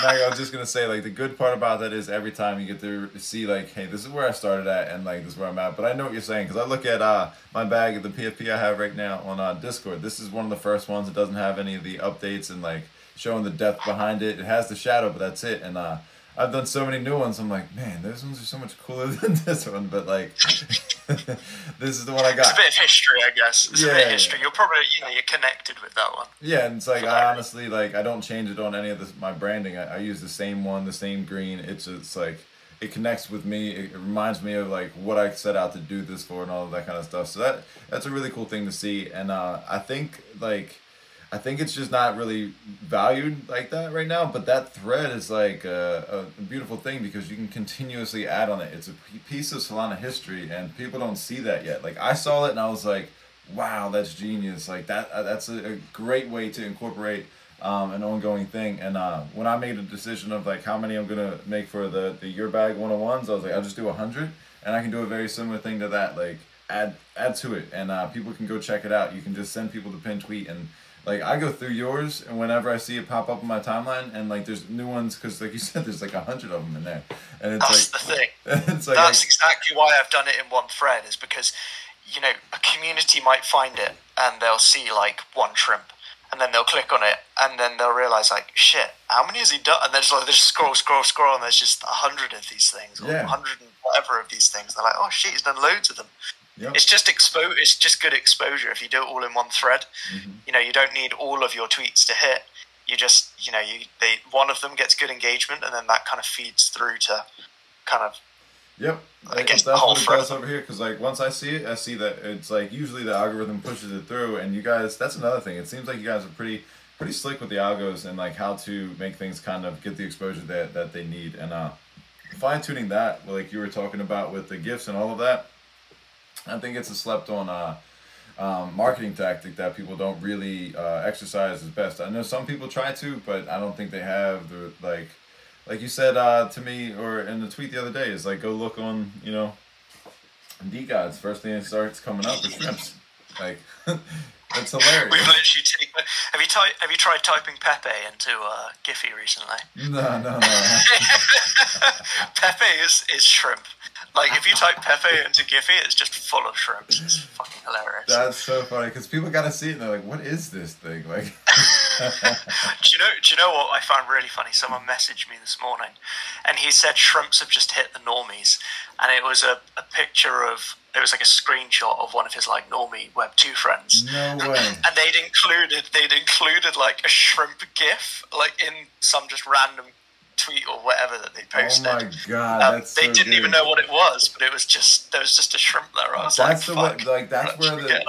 Like I was just gonna say like the good part about that is every time you get to see like hey this is where I started at and like this is where I'm at. But I know what you're saying because I look at uh my bag of the PFP I have right now on uh, Discord. This is one of the first ones that doesn't have any of the updates and like showing the depth behind it. It has the shadow, but that's it. And uh I've done so many new ones. I'm like, man, those ones are so much cooler than this one. But like, this is the one I got. It's a bit of history, I guess. It's yeah, a bit of history. You're probably, you know, you're connected with that one. Yeah, and it's like I honestly like I don't change it on any of this my branding. I, I use the same one, the same green. It's just like it connects with me. It reminds me of like what I set out to do this for and all of that kind of stuff. So that that's a really cool thing to see. And uh, I think like I think it's just not really valued like that right now. But that thread is like a, a beautiful thing because you can continuously add on it. It's a piece of Solana history, and people don't see that yet. Like I saw it and I was like, "Wow, that's genius!" Like that. Uh, that's a, a, great way to incorporate um, an ongoing thing. And uh, when I made a decision of like how many I'm gonna make for the the your bag 101s, I was like, I'll just do hundred, and I can do a very similar thing to that. Like add add to it, and uh, people can go check it out. You can just send people the pin tweet and like I go through yours, and whenever I see it pop up in my timeline, and like there's new ones, because like you said, there's like a hundred of them in there, and it's That's like the thing. it's like That's exactly why I've done it in one thread, is because you know a community might find it and they'll see like one shrimp, and then they'll click on it, and then they'll realize like shit, how many has he done? And then just like they just scroll, scroll, scroll, and there's just a hundred of these things, or yeah. hundred and whatever of these things. They're like, oh shit, he's done loads of them. Yep. It's just expo- It's just good exposure if you do it all in one thread. Mm-hmm. You know, you don't need all of your tweets to hit. You just, you know, you they one of them gets good engagement, and then that kind of feeds through to kind of. Yep, I guess that's what it does over here. Because like once I see it, I see that it's like usually the algorithm pushes it through, and you guys. That's another thing. It seems like you guys are pretty pretty slick with the algos and like how to make things kind of get the exposure that that they need, and uh, fine tuning that, like you were talking about with the gifts and all of that I think it's a slept on uh, um, marketing tactic that people don't really uh, exercise as best. I know some people try to, but I don't think they have the like like you said uh, to me or in the tweet the other day is like go look on you know DeGods first thing that starts coming up is shrimps like It's hilarious. We've literally taken. Have you ty- Have you tried typing Pepe into uh, Giphy recently? No, no, no. Pepe is is shrimp. Like if you type Pepe into Giphy, it's just full of shrimps. It's fucking hilarious. That's so funny because people got to see it and they're like, "What is this thing?" Like, do you know? Do you know what I found really funny? Someone messaged me this morning, and he said shrimps have just hit the normies, and it was a, a picture of it was like a screenshot of one of his like normie web two friends. No way. And they'd included they'd included like a shrimp gif like in some just random tweet or whatever that they posted. Oh my god, um, they so didn't good. even know what it was, but it was just there was just a shrimp there. I was That's the like, way, like that's where the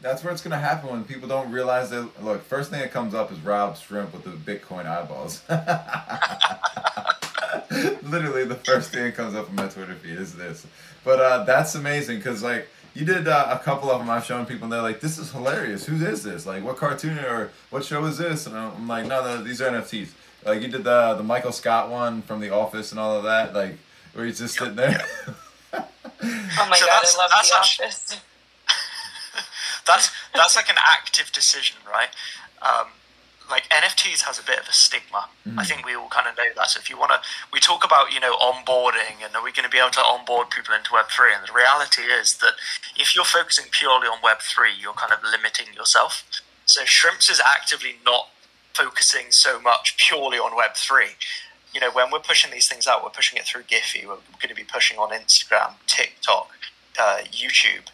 getting out it's- there. that's where it's gonna happen when people don't realize that. Look, first thing that comes up is Rob Shrimp with the Bitcoin eyeballs. Literally, the first thing that comes up on my Twitter feed is this. But uh, that's amazing because like you did uh, a couple of them. I've shown people and they're like, "This is hilarious. Who is this? Like, what cartoon or what show is this?" And I'm like, "No, no, these are NFTs." Like you did the the Michael Scott one from The Office and all of that. Like where he's just sitting there. Oh my So god, I love that's The actu- Office. That's that's like an active decision, right? Um, like NFTs has a bit of a stigma. I think we all kind of know that. So if you want to, we talk about you know onboarding and are we going to be able to onboard people into Web three? And the reality is that if you're focusing purely on Web three, you're kind of limiting yourself. So Shrimps is actively not focusing so much purely on Web three. You know, when we're pushing these things out, we're pushing it through Giphy. We're going to be pushing on Instagram, TikTok, uh, YouTube.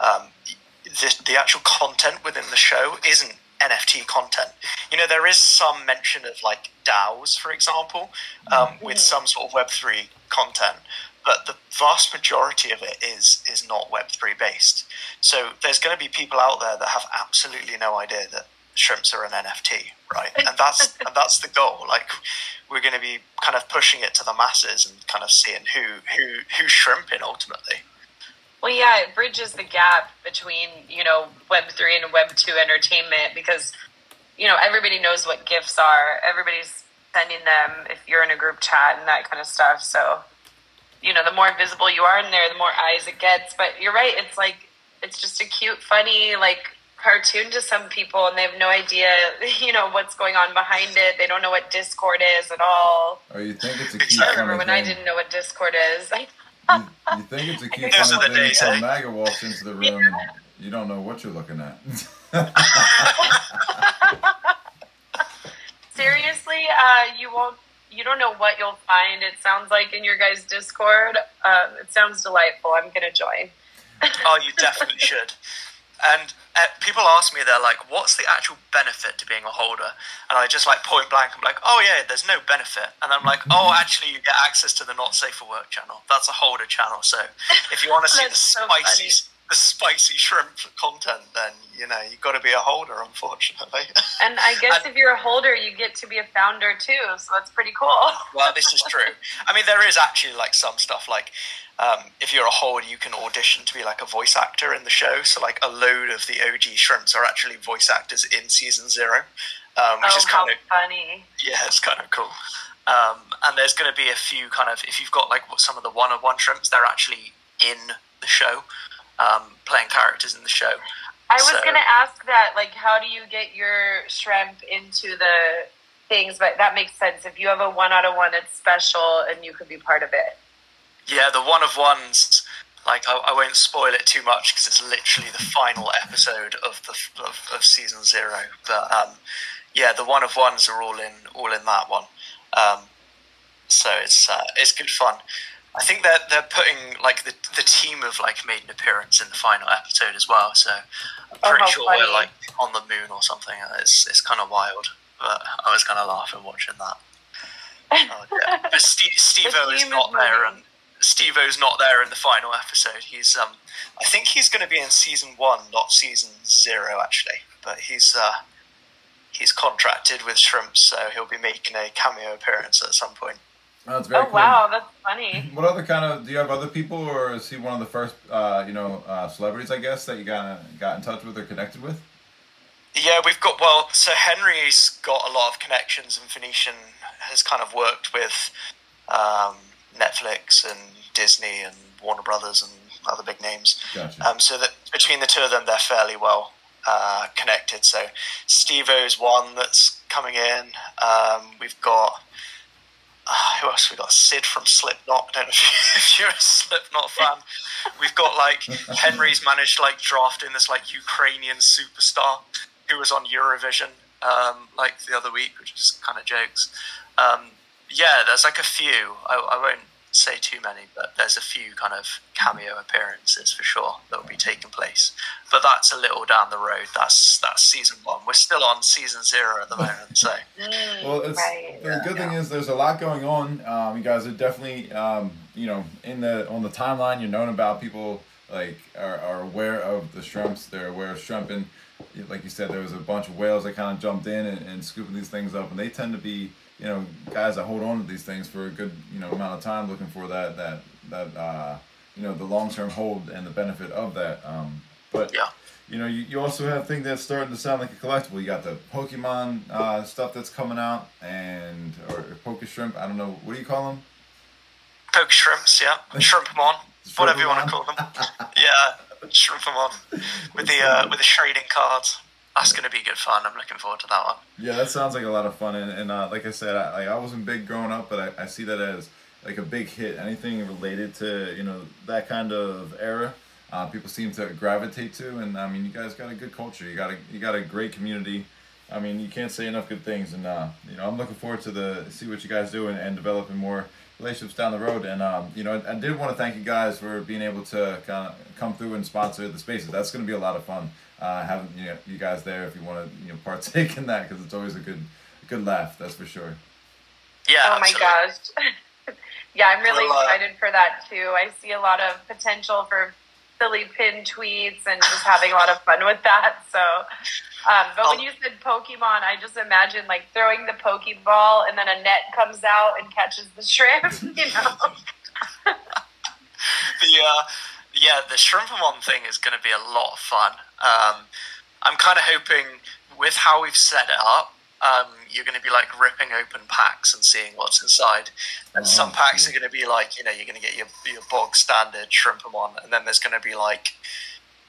Um, the, the actual content within the show isn't NFT content. You know, there is some mention of like DAOs, for example, um, with some sort of Web3 content, but the vast majority of it is is not Web3 based. So there's going to be people out there that have absolutely no idea that shrimps are an NFT, right? And that's and that's the goal. Like we're going to be kind of pushing it to the masses and kind of seeing who who who's shrimping ultimately. Well, yeah, it bridges the gap between you know Web three and Web two entertainment because you know everybody knows what gifts are. Everybody's sending them if you're in a group chat and that kind of stuff. So you know, the more visible you are in there, the more eyes it gets. But you're right; it's like it's just a cute, funny like cartoon to some people, and they have no idea you know what's going on behind it. They don't know what Discord is at all. or you think it's a cute I remember when I didn't know what Discord is. you, you think it's a cute Those funny thing days, until eh? MAGA walks into the room and you don't know what you're looking at. Seriously, uh, you won't. You don't know what you'll find. It sounds like in your guys' Discord. Um, it sounds delightful. I'm gonna join. Oh, you definitely should. And uh, people ask me, they're like, "What's the actual benefit to being a holder?" And I just like point blank, I'm like, "Oh yeah, there's no benefit." And I'm like, "Oh, actually, you get access to the Not Safe for Work channel. That's a holder channel. So if you want to see the so spicy, funny. The spicy shrimp content, then you know you've got to be a holder, unfortunately." And I guess And- if you're a holder, you get to be a founder too. So that's pretty cool. well, this is true. I mean, there is actually like some stuff like um, if you're a holder, you can audition to be like a voice actor in the show. So like a load of the OG shrimps are actually voice actors in season zero, um, which oh, is kind of funny! yeah, it's kind of cool. Um, and there's going to be a few kind of if you've got like some of the one-on-one shrimps, they're actually in the show, um, playing characters in the show. I was So- gonna ask that. Like, how do you get your shrimp into the things? But that makes sense. If you have a one out of one, it's special, and you could be part of it. Yeah, the one of ones. Like I, I won't spoil it too much because it's literally the final episode of the of, of season zero. But um, yeah, the one of ones are all in all in that one. Um, so it's uh, it's good fun. I think they're they're putting like the the team have like made an appearance in the final episode as well. So I'm Oh, pretty how sure funny. we're like on the moon or something. It's it's kind of wild. But I was kind of laughing watching that. Oh, yeah. But Steve, Steve-O is not is there, and Steve-O's not there in the final episode. He's um, I think he's going to be in season one, not season zero actually. But he's uh, he's contracted with Shrimp, so he'll be making a cameo appearance at some point. Oh, it's very Oh cool. wow, that's funny. What other kind of? Do you have other people, or is he one of the first, uh, you know, uh, celebrities? I guess that you got got in touch with or connected with. Yeah, we've got well. So Henry's got a lot of connections and Phoenician has kind of worked with um, Netflix and Disney and Warner Brothers and other big names. Gotcha. Um, so that between the two of them, they're fairly well uh, connected. So Steve-O's one that's coming in. Um, we've got who else? We got Sid from Slipknot. I don't know if, you, you're a Slipknot fan. We've got like Henry's managed like drafting this like Ukrainian superstar who was on Eurovision um, like the other week, which is kind of jokes. Um, yeah, there's like a few. I, I won't say too many, but there's a few kind of cameo appearances for sure that will be taking place. But that's a little down the road. That's that's season one. We're still on season zero at the moment, so Mm, Well, it's, right. the good thing is there's a lot going on. Um, you guys are definitely, um, you know, in the on the timeline. You're known about people like are, are aware of the shrimps. They're aware of shrimping. Like you said, there was a bunch of whales that kind of jumped in and, and scooping these things up, and they tend to be, you know, guys that hold on to these things for a good, you know, amount of time, looking for that that that uh, you know the long term hold and the benefit of that. Um, but yeah. you know, you, you also have things that's starting to sound like a collectible. You got the Pokemon uh, stuff that's coming out, and or, Poke Shrimp. I don't know what do you call them. Poke shrimps, yeah, shrimpamon, whatever you want to call them. Yeah, shrimpamon with the uh, with the trading cards. That's going to be good fun. I'm looking forward to that one. Yeah, that sounds like a lot of fun, and, and uh, like I said, I, like I wasn't big growing up, but I, I see that as like a big hit. Anything related to you know that kind of era, uh, people seem to gravitate to, and I mean, you guys got a good culture. You got a you got a great community. I mean, you can't say enough good things, and uh, you know, I'm looking forward to the see what you guys do and, and developing more relationships down the road. And um, you know, I, I did want to thank you guys for being able to kind of come through and sponsor the spaces. That's going to be a lot of fun uh, having you, know, you guys there if you want to you know partake in that because it's always a good a good laugh. That's for sure. Yeah. Oh my absolutely. gosh. yeah, I'm really Well, uh, excited for that too. I see a lot of potential for silly pin tweets and just having a lot of fun with that. So, um, but when Um, you said Pokemon, I just imagine like throwing the Pokeball and then a net comes out and catches the shrimp. You know? the uh, yeah, the shrimp one thing is going to be a lot of fun. Um, I'm kind of hoping with how we've set it up, um, you're going to be like ripping open packs and seeing what's inside. And Oh, some packs cool. are going to be like, you know, you're going to get your your bog standard shrimpamon, and then there's going to be like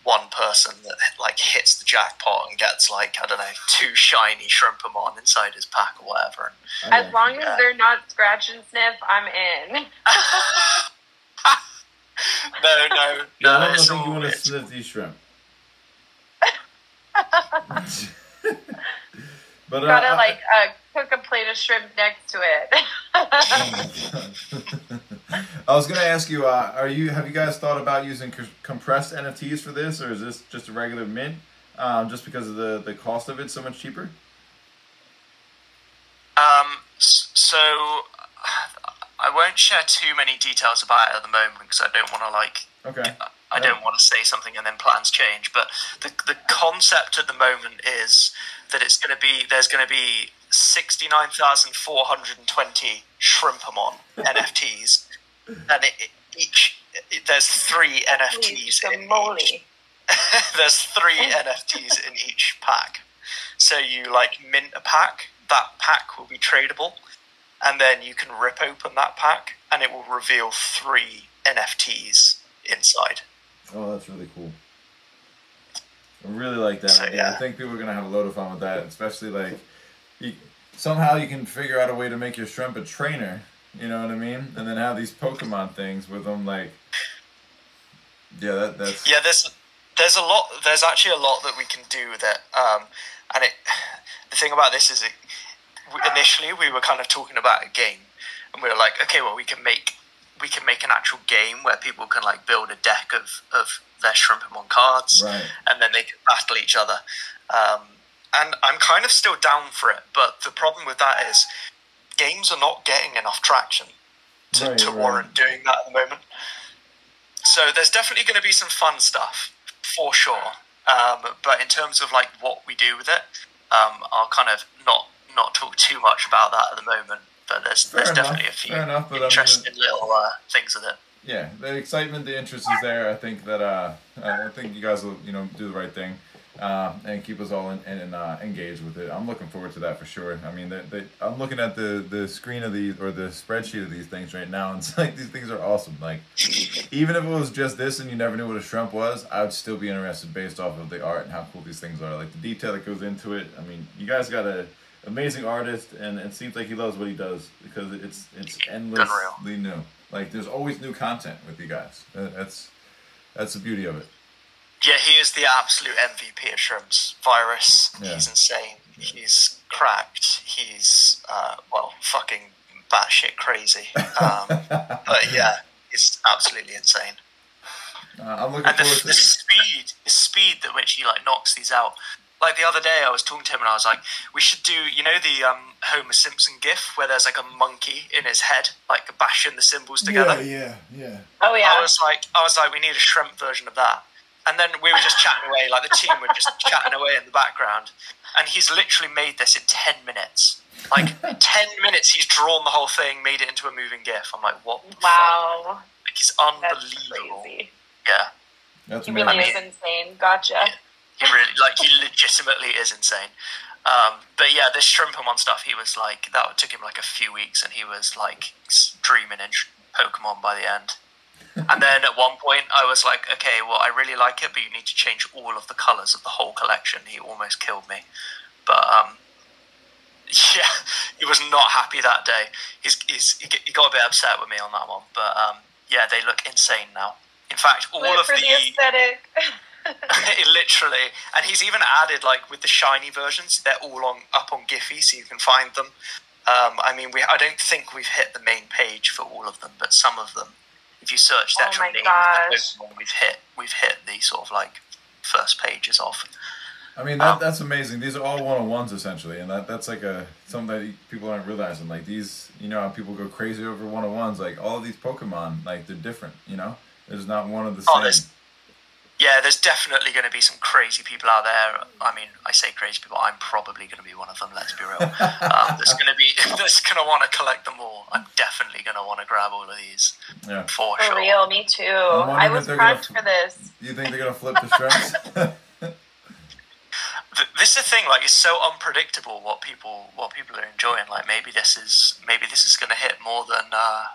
one person that like hits the jackpot and gets like I don't know two shiny shrimp shrimpamon inside his pack or whatever. As long Yeah. as they're not scratch and sniff, I'm in. No, no, Yeah, no. I don't think you want to sniff these shrimp. but uh, Gotta I- like uh, cook a plate of shrimp next to it. I was gonna ask you, uh, are you have you guys thought about using c- compressed NFTs for this, or is this just a regular mint? Um, just because of the the cost of it so much cheaper. Um, so I won't share too many details about it at the moment because I don't want to like Okay. I don't want to say something and then plans change. But the the concept at the moment is that it's going to be there's going to be sixty nine thousand four hundred and twenty Shrimpamon NFTs, and it, it- each it, there's three NFTs in each there's three NFTs in each pack. So you like mint a pack, that pack will be tradable, and then you can rip open that pack and it will reveal three NFTs inside. Oh, that's really cool. I really like that So, yeah. I think people are gonna have a load of fun with that, especially like you, somehow you can figure out a way to make your shrimp a trainer. You know what I mean? And then have these Pokemon things with them, like yeah, that that's Yeah, there's there's a lot. There's actually a lot that we can do with it. Um, and it the thing about this is, it initially we were kind of talking about a game, and we were like, okay, well we can make we can make an actual game where people can like build a deck of of their Shrimpamon cards, right. and then they can battle each other. Um, and I'm kind of still down for it, but the problem with that is games are not getting enough traction to, Right, to right. warrant doing that at the moment. So there's definitely going to be some fun stuff for sure. Um, but in terms of like what we do with it, um, I'll kind of not not talk too much about that at the moment. But there's Fair there's enough. definitely a few enough, but I mean, interesting little uh, things with it. yeah, the excitement, the interest is there. I think that uh, I think you guys will, you know, do the right thing. uh, and keep us all in, in, uh, engaged with it. I'm looking forward to that for sure. I mean, they, they, I'm looking at the, the screen of these or the spreadsheet of these things right now, and it's like these things are awesome. Like, even if it was just this and you never knew what a shrimp was, I would still be interested based off of the art and how cool these things are. Like the detail that goes into it. I mean, you guys got a amazing artist, and it seems like he loves what he does because it's it's endlessly new. Like there's always new content with you guys. That's that's the beauty of it. Yeah, he is the absolute MVP of shrimps. Virus, yeah. he's insane. He's cracked. He's uh, well, fucking batshit crazy. Um, but yeah, he's absolutely insane. Uh, I'm looking and forward the, to the speed, the speed at which he like knocks these out. Like the other day, I was talking to him and I was like, "We should do, you know, the um, Homer Simpson GIF where there's like a monkey in his head, like bashing the cymbals together." Yeah, yeah, yeah. Oh yeah. I was like, I was like, we need a shrimp version of that. And then we were just chatting away, like the team were just chatting away in the background. And he's literally made this in ten minutes. Like ten minutes, he's drawn the whole thing, made it into a moving GIF. I'm like, what? Wow. Like, he's unbelievable. Yeah. That's he really is insane. Gotcha. Yeah. He really, like, he legitimately is insane. Um, but yeah, this Shrimpamon stuff, he was like, that took him like a few weeks, and he was like dreaming in Pokemon by the end. and then at one point, I was like, okay, well, I really like it, but you need to change all of the colors of the whole collection. He almost killed me. But um, yeah, he was not happy that day. He's, he's he got a bit upset with me on that one. But um, yeah, they look insane now. In fact, all Live of the, the aesthetic. literally, and he's even added like with the shiny versions, they're all on up on Giphy, so you can find them. Um, I mean, we I don't think we've hit the main page for all of them, but some of them, if you search the oh name gosh. we've hit we've hit the sort of like first pages of. I mean that, um, that's amazing. These are all one on ones essentially, and that that's like a something that people aren't realizing. Like these, you know, how people go crazy over one on ones. Like all of these Pokemon, like they're different. You know, there's not one of the oh, same yeah, there's definitely going to be some crazy people out there. I mean, I say crazy people. I'm probably going to be one of them. Let's be real. Um, there's going to be that's going to want to collect them all. I'm definitely going to want to grab all of these. Yeah, for, for sure. real. Me too. I was primed for this. Do you think they're going to flip the shrimps? this is the thing. Like, it's so unpredictable what people what people are enjoying. Like, maybe this is maybe this is going to hit more than. Uh,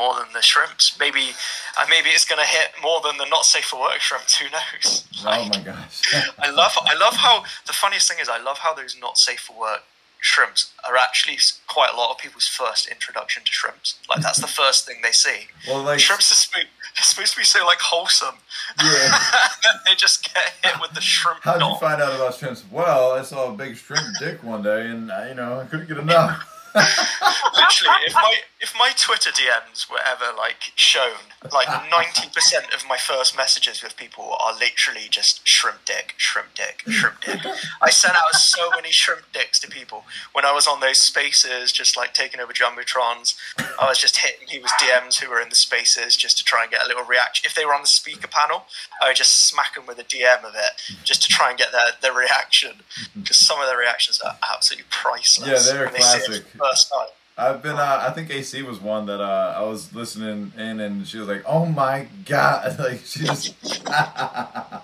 more than the shrimps. Maybe, uh, maybe it's going to hit more than the not safe for work shrimps. Who knows? Like, oh my gosh! I love, I love how the funniest thing is I love how those not safe for work shrimps are actually quite a lot of people's first introduction to shrimps. Like that's the first thing they see. Well, like shrimps are supposed, supposed to be so like wholesome. Yeah. they just get hit with the shrimp. How'd you find out about shrimps? Well, I saw a big shrimp dick one day, and uh, you know I couldn't get enough. Literally, if my if my Twitter DMs were ever like shown, like ninety percent of my first messages with people are literally just shrimp dick, shrimp dick, shrimp dick. I sent out so many shrimp dicks to people when I was on those spaces, just like taking over jumbotrons. I was just hitting people's DMs who were in the spaces just to try and get a little reaction. If they were on the speaker panel, I would just smack them with a DM of it just to try and get their, their reaction mm-hmm. because some of their reactions are absolutely priceless. Yeah, they're classic first time. I've been. Uh, I think AC was one that uh, I was listening in, and she was like, "Oh my god!" Like she just. I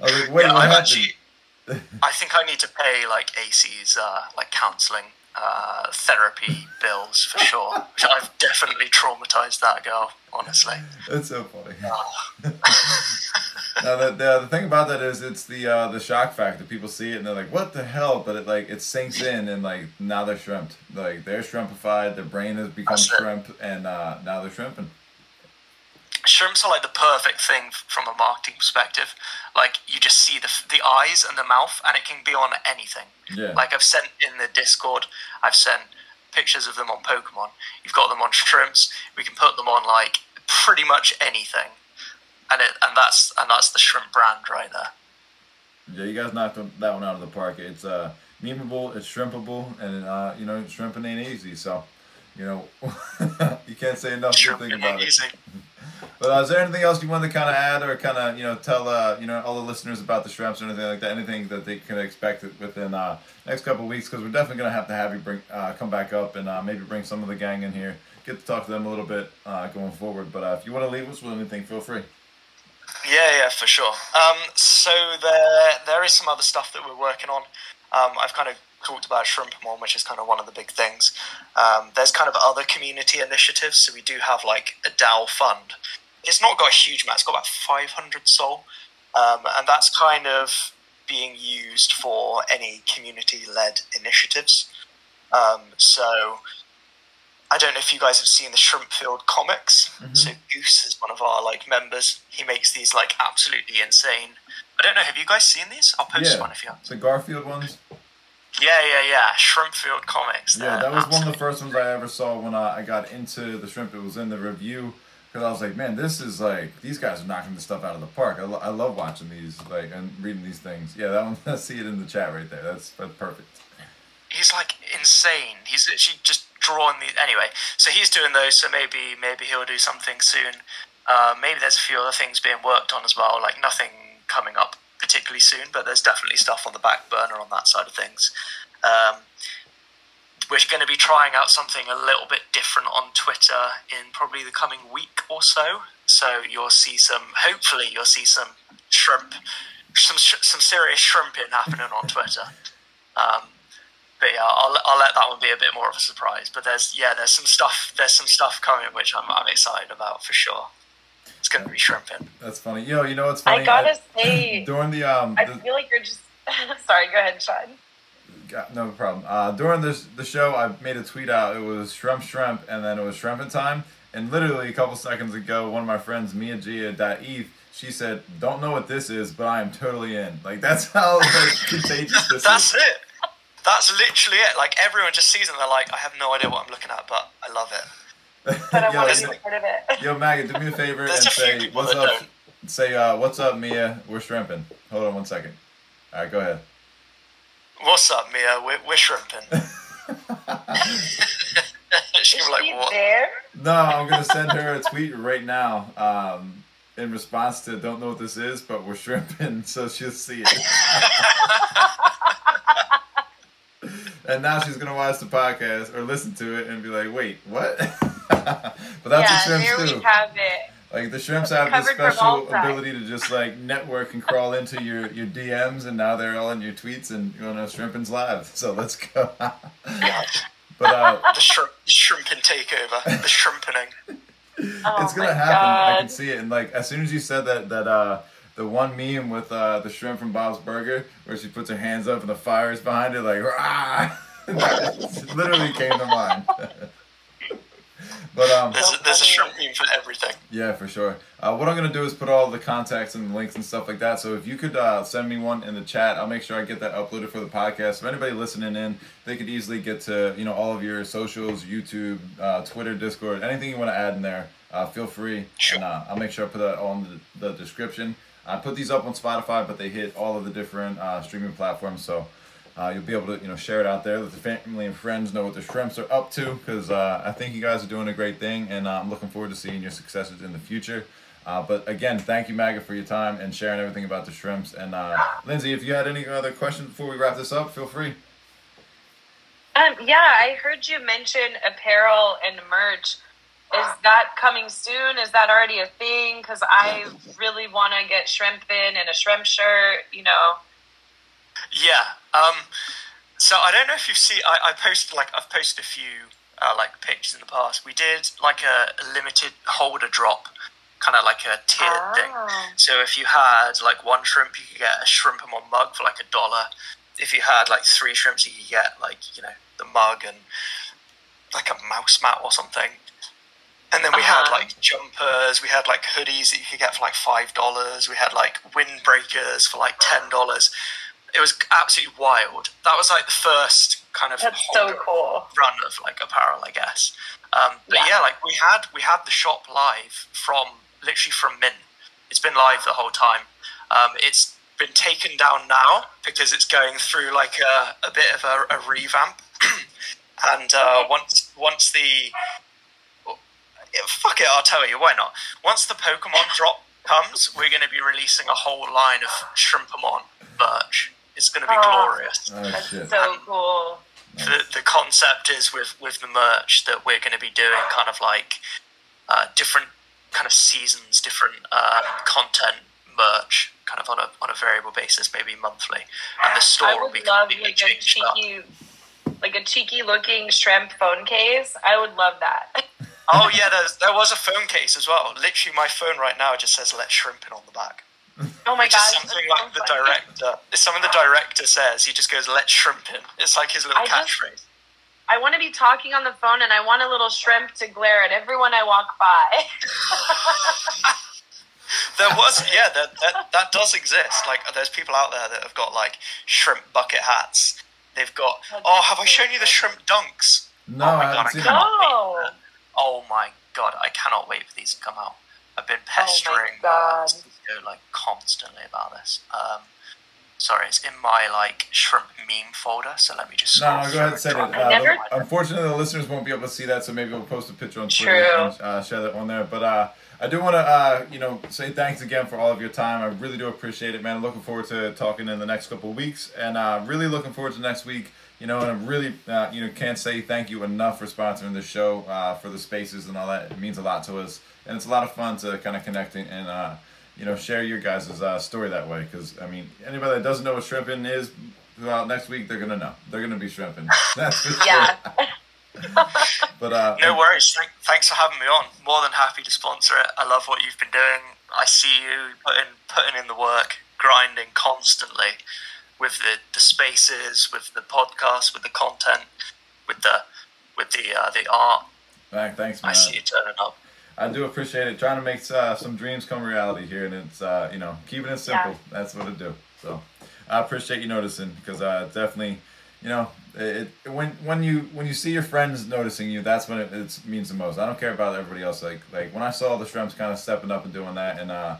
was like, "Wait, yeah, what happened?" Actually, I think I need to pay like AC's uh, like counselling uh, therapy bills for sure. I've definitely traumatized that girl. Honestly, it's so funny. now the, the, the thing about that is it's the uh, the shock factor. People see it and they're like, "What the hell?" But it like it sinks in and like now they're shrimped. Like they're shrimpified. Their brain has become shrimp, and uh, now they're shrimping. Shrimps are like the perfect thing from a marketing perspective. Like you just see the the eyes and the mouth, and it can be on anything. Yeah. Like I've sent in the Discord, I've sent pictures of them on Pokemon. You've got them on shrimps. We can put them on like pretty much anything and it and that's and that's the shrimp brand right there. Yeah, you guys knocked that one out of the park. It's uh memeable, it's shrimpable, and uh, you know shrimping ain't easy. So, you know, you can't say enough good thing about it. But uh, is there anything else you want to kind of add or kind of you know tell uh, you know all the listeners about the shrimps or anything like that? Anything that they can expect within uh, next couple of weeks? Because we're definitely gonna have to have you bring uh, come back up and uh, maybe bring some of the gang in here, get to talk to them a little bit uh, going forward. But uh, if you want to leave us with anything, feel free. Yeah, yeah, for sure. Um, so there, there is some other stuff that we're working on. Um, I've kind of talked about Shrimpamon, which is kind of one of the big things. Um, there's kind of other community initiatives. So we do have like a DAO fund. It's not got a huge amount. It's got about 500 SOL, um, and that's kind of being used for any community-led initiatives. Um, so I don't know if you guys have seen the Shrimpfield comics. Mm-hmm. So Goose is one of our like members. He makes these like absolutely insane. I don't know. Have you guys seen these? I'll post Yeah. one if you have. The Garfield ones. Yeah, yeah, yeah. Shrimpfield comics. Yeah, that was one of the first ones I ever saw when I, I got into the shrimp. It was in the review because I was like, man, this is like these guys are knocking the stuff out of the park. I, lo- I love watching these like and reading these things. Yeah, that one. I see it in the chat right there. That's that's perfect. He's like insane. He's literally just drawing these. Anyway, so he's doing those. So maybe maybe he'll do something soon. Uh, maybe there's a few other things being worked on as well. Like nothing coming up particularly soon, but there's definitely stuff on the back burner on that side of things. Um, we're going to be trying out something a little bit different on Twitter in probably the coming week or so. So you'll see some. Hopefully, you'll see some shrimp, some sh- some serious shrimping happening on Twitter. Um, but yeah, I'll, I'll let that one be a bit more of a surprise. But there's yeah, there's some stuff there's some stuff coming which I'm, I'm excited about for sure. It's going to be shrimping. That's funny. Yo, you know what's funny? I gotta say, during the um, I the- feel like you're just. Sorry, go ahead, Sean. Got, no problem. Uh, during this the show, I made a tweet out. It was shrimp, shrimp, and then it was shrimping time. And literally a couple seconds ago, one of my friends, Mia Gia Eve, she said, "Don't know what this is, but I am totally in." Like that's how like, contagious this That's is. That's it. That's literally it. Like everyone just sees it and they're like, I have no idea what I'm looking at, but I love it. But I yo, want to it- be part of it. yo, Maggie, do me a favor and a say, "What's up?" don't. Say, uh, "What's up, Mia? We're shrimping." Hold on one second. All right, go ahead. What's up, Mia? We're, we're shrimping. She'll Is be like, she what? there? No, I'm gonna send her a tweet right now. Um, in response to "Don't know what this is, but we're shrimping," so she'll see it. and now she's gonna watch the podcast or listen to it and be like, "Wait, what?" but that's yeah, what there shrimps do. we have it. Like the shrimps have this Covered from all special ability to just like network and crawl into your your DMs, and now they're all in your tweets and you know shrimping's live. So let's go. but uh, The, shrimp, the shrimping takeover. The shrimpening. Oh it's gonna my happen. I can see it. And like as soon as you said that that uh the one meme with uh the shrimp from Bob's Burger where she puts her hands up and the fire is behind it like rah literally came to mind. But um There's a, there's a shrimp meme for everything. yeah, for sure. Uh, what I'm gonna do is put all the contacts and links and stuff like that. So if you could uh, send me one in the chat, I'll make sure I get that uploaded for the podcast. If anybody listening in, they could easily get to you know all of your socials, YouTube, uh, Twitter, Discord, anything you want to add in there. Uh, feel free, Sure. and uh, I'll make sure I put that on the, the description. I put these up on Spotify, but they hit all of the different uh, streaming platforms. So uh, you'll be able to you know share it out there. Let the family and friends know what the shrimps are up to because uh, I think you guys are doing a great thing, and uh, I'm looking forward to seeing your successes in the future. Uh, but again, thank you, Maga, for your time and sharing everything about the shrimps. And uh, Lindsay, if you had any other questions before we wrap this up, feel free. Um, yeah, I heard you mention apparel and merch. Is that coming soon? Is that already a thing? Because I really want to get shrimp in and a shrimp shirt. You know. Yeah. Um, so I don't know if you've seen. I, I posted like I've posted a few uh, like pictures in the past. We did like a, a limited holder drop, kind of like a tiered thing. Oh. So if you had like one shrimp, you could get a shrimp and one mug for like a dollar. If you had like three shrimps, you could get like you know the mug and like a mouse mat or something. And then we had Uh-huh. like jumpers, we had like hoodies that you could get for like five dollars. We had like windbreakers for like ten dollars. It was absolutely wild. That was like the first kind of so cool. run of like apparel, I guess. Um, but Yeah. yeah. like we had we had the shop live from literally from Mint. It's been live the whole time. Um, it's been taken down now because it's going through like a, a bit of a, a revamp. and uh, Okay. once once the fuck it, I'll tell you why not. Once the Pokemon drop comes, we're going to be releasing a whole line of Shrimpamon merch. It's going to be Oh. glorious Oh shit! so cool. the, the concept is with with the merch that we're going to be doing kind of like uh, different kind of seasons different um, content merch kind of on a on a variable basis, maybe monthly, and the store will would be love completely like a changed up. cheeky, like a cheeky looking shrimp phone case. I would love that. Oh yeah, there was a phone case as well. Literally, my phone right now just says "Let Shrempin" on the back. Oh my Which is something that's like so the funny. director. It's something the director says. He just goes "Let shrimp in." It's like his little I just- catchphrase. I want to be talking on the phone, and I want a little shrimp to glare at everyone I walk by. There was, yeah, that, that that does exist. Like, there's people out there that have got like shrimp bucket hats. They've got. That's Oh, have I shown you the shrimp dunks? No, Oh my I God, haven't I seen can't. them. no. Oh my god, I cannot wait for these to come out. I've been pestering Oh God. uh, like constantly about this. Um, sorry, it's in my like shrimp meme folder. So let me just. No, no, go ahead and say it. Uh, never- find unfortunately, the listeners won't be able to see that, so maybe we'll post a picture on Twitter True. and uh, share that one there. But uh, I do want to, uh, you know, say thanks again for all of your time. I really do appreciate it, man. Looking forward to talking in the next couple of weeks, and uh, really looking forward to next week. You know, and I really, uh, you know, can't say thank you enough for sponsoring the show, uh, for the spaces and all that. It means a lot to us, and it's a lot of fun to kind of connect and, and uh, you know, share your guys' uh, story that way. Because I mean, anybody that doesn't know what shrimping is, well, next week they're gonna know. They're gonna be shrimping. That's for sure. Yeah. But uh, No worries. Thanks for having me on. More than happy to sponsor it. I love what you've been doing. I see you putting putting in the work, grinding constantly with the, the spaces, with the podcast, with the content, with the with the uh, the art. Thank- thanks, man. I see you turning up. I do appreciate it. Trying to make uh, some dreams come reality here, and it's uh, you know keeping it simple. Yeah. That's what it do. So I appreciate you noticing because uh, definitely, you know, it, it when when you when you see your friends noticing you, that's when it, it means the most. I don't care about everybody else. Like like when I saw the Shrimps kind of stepping up and doing that, and uh,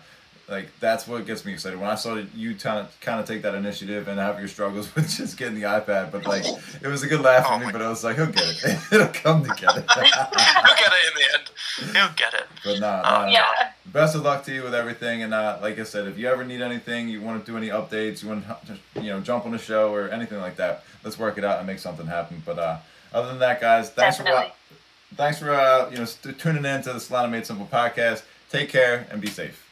like that's what gets me excited. When I saw you kind of kind of take that initiative and have your struggles with just getting the iPad, but like it was a good laugh Oh for me. But I was like, he'll get it. It'll come together. He'll get it in the end. He'll get it. But nah, Oh, nah, Yeah. best of luck to you with everything. And uh, like I said, if you ever need anything, you want to do any updates, you want to just you know jump on the show or anything like that, let's work it out and make something happen. But uh, other than that, guys, thanks for Definitely. wa- thanks for uh, you know st- tuning in to the Solana Made Simple podcast. Take care and be safe.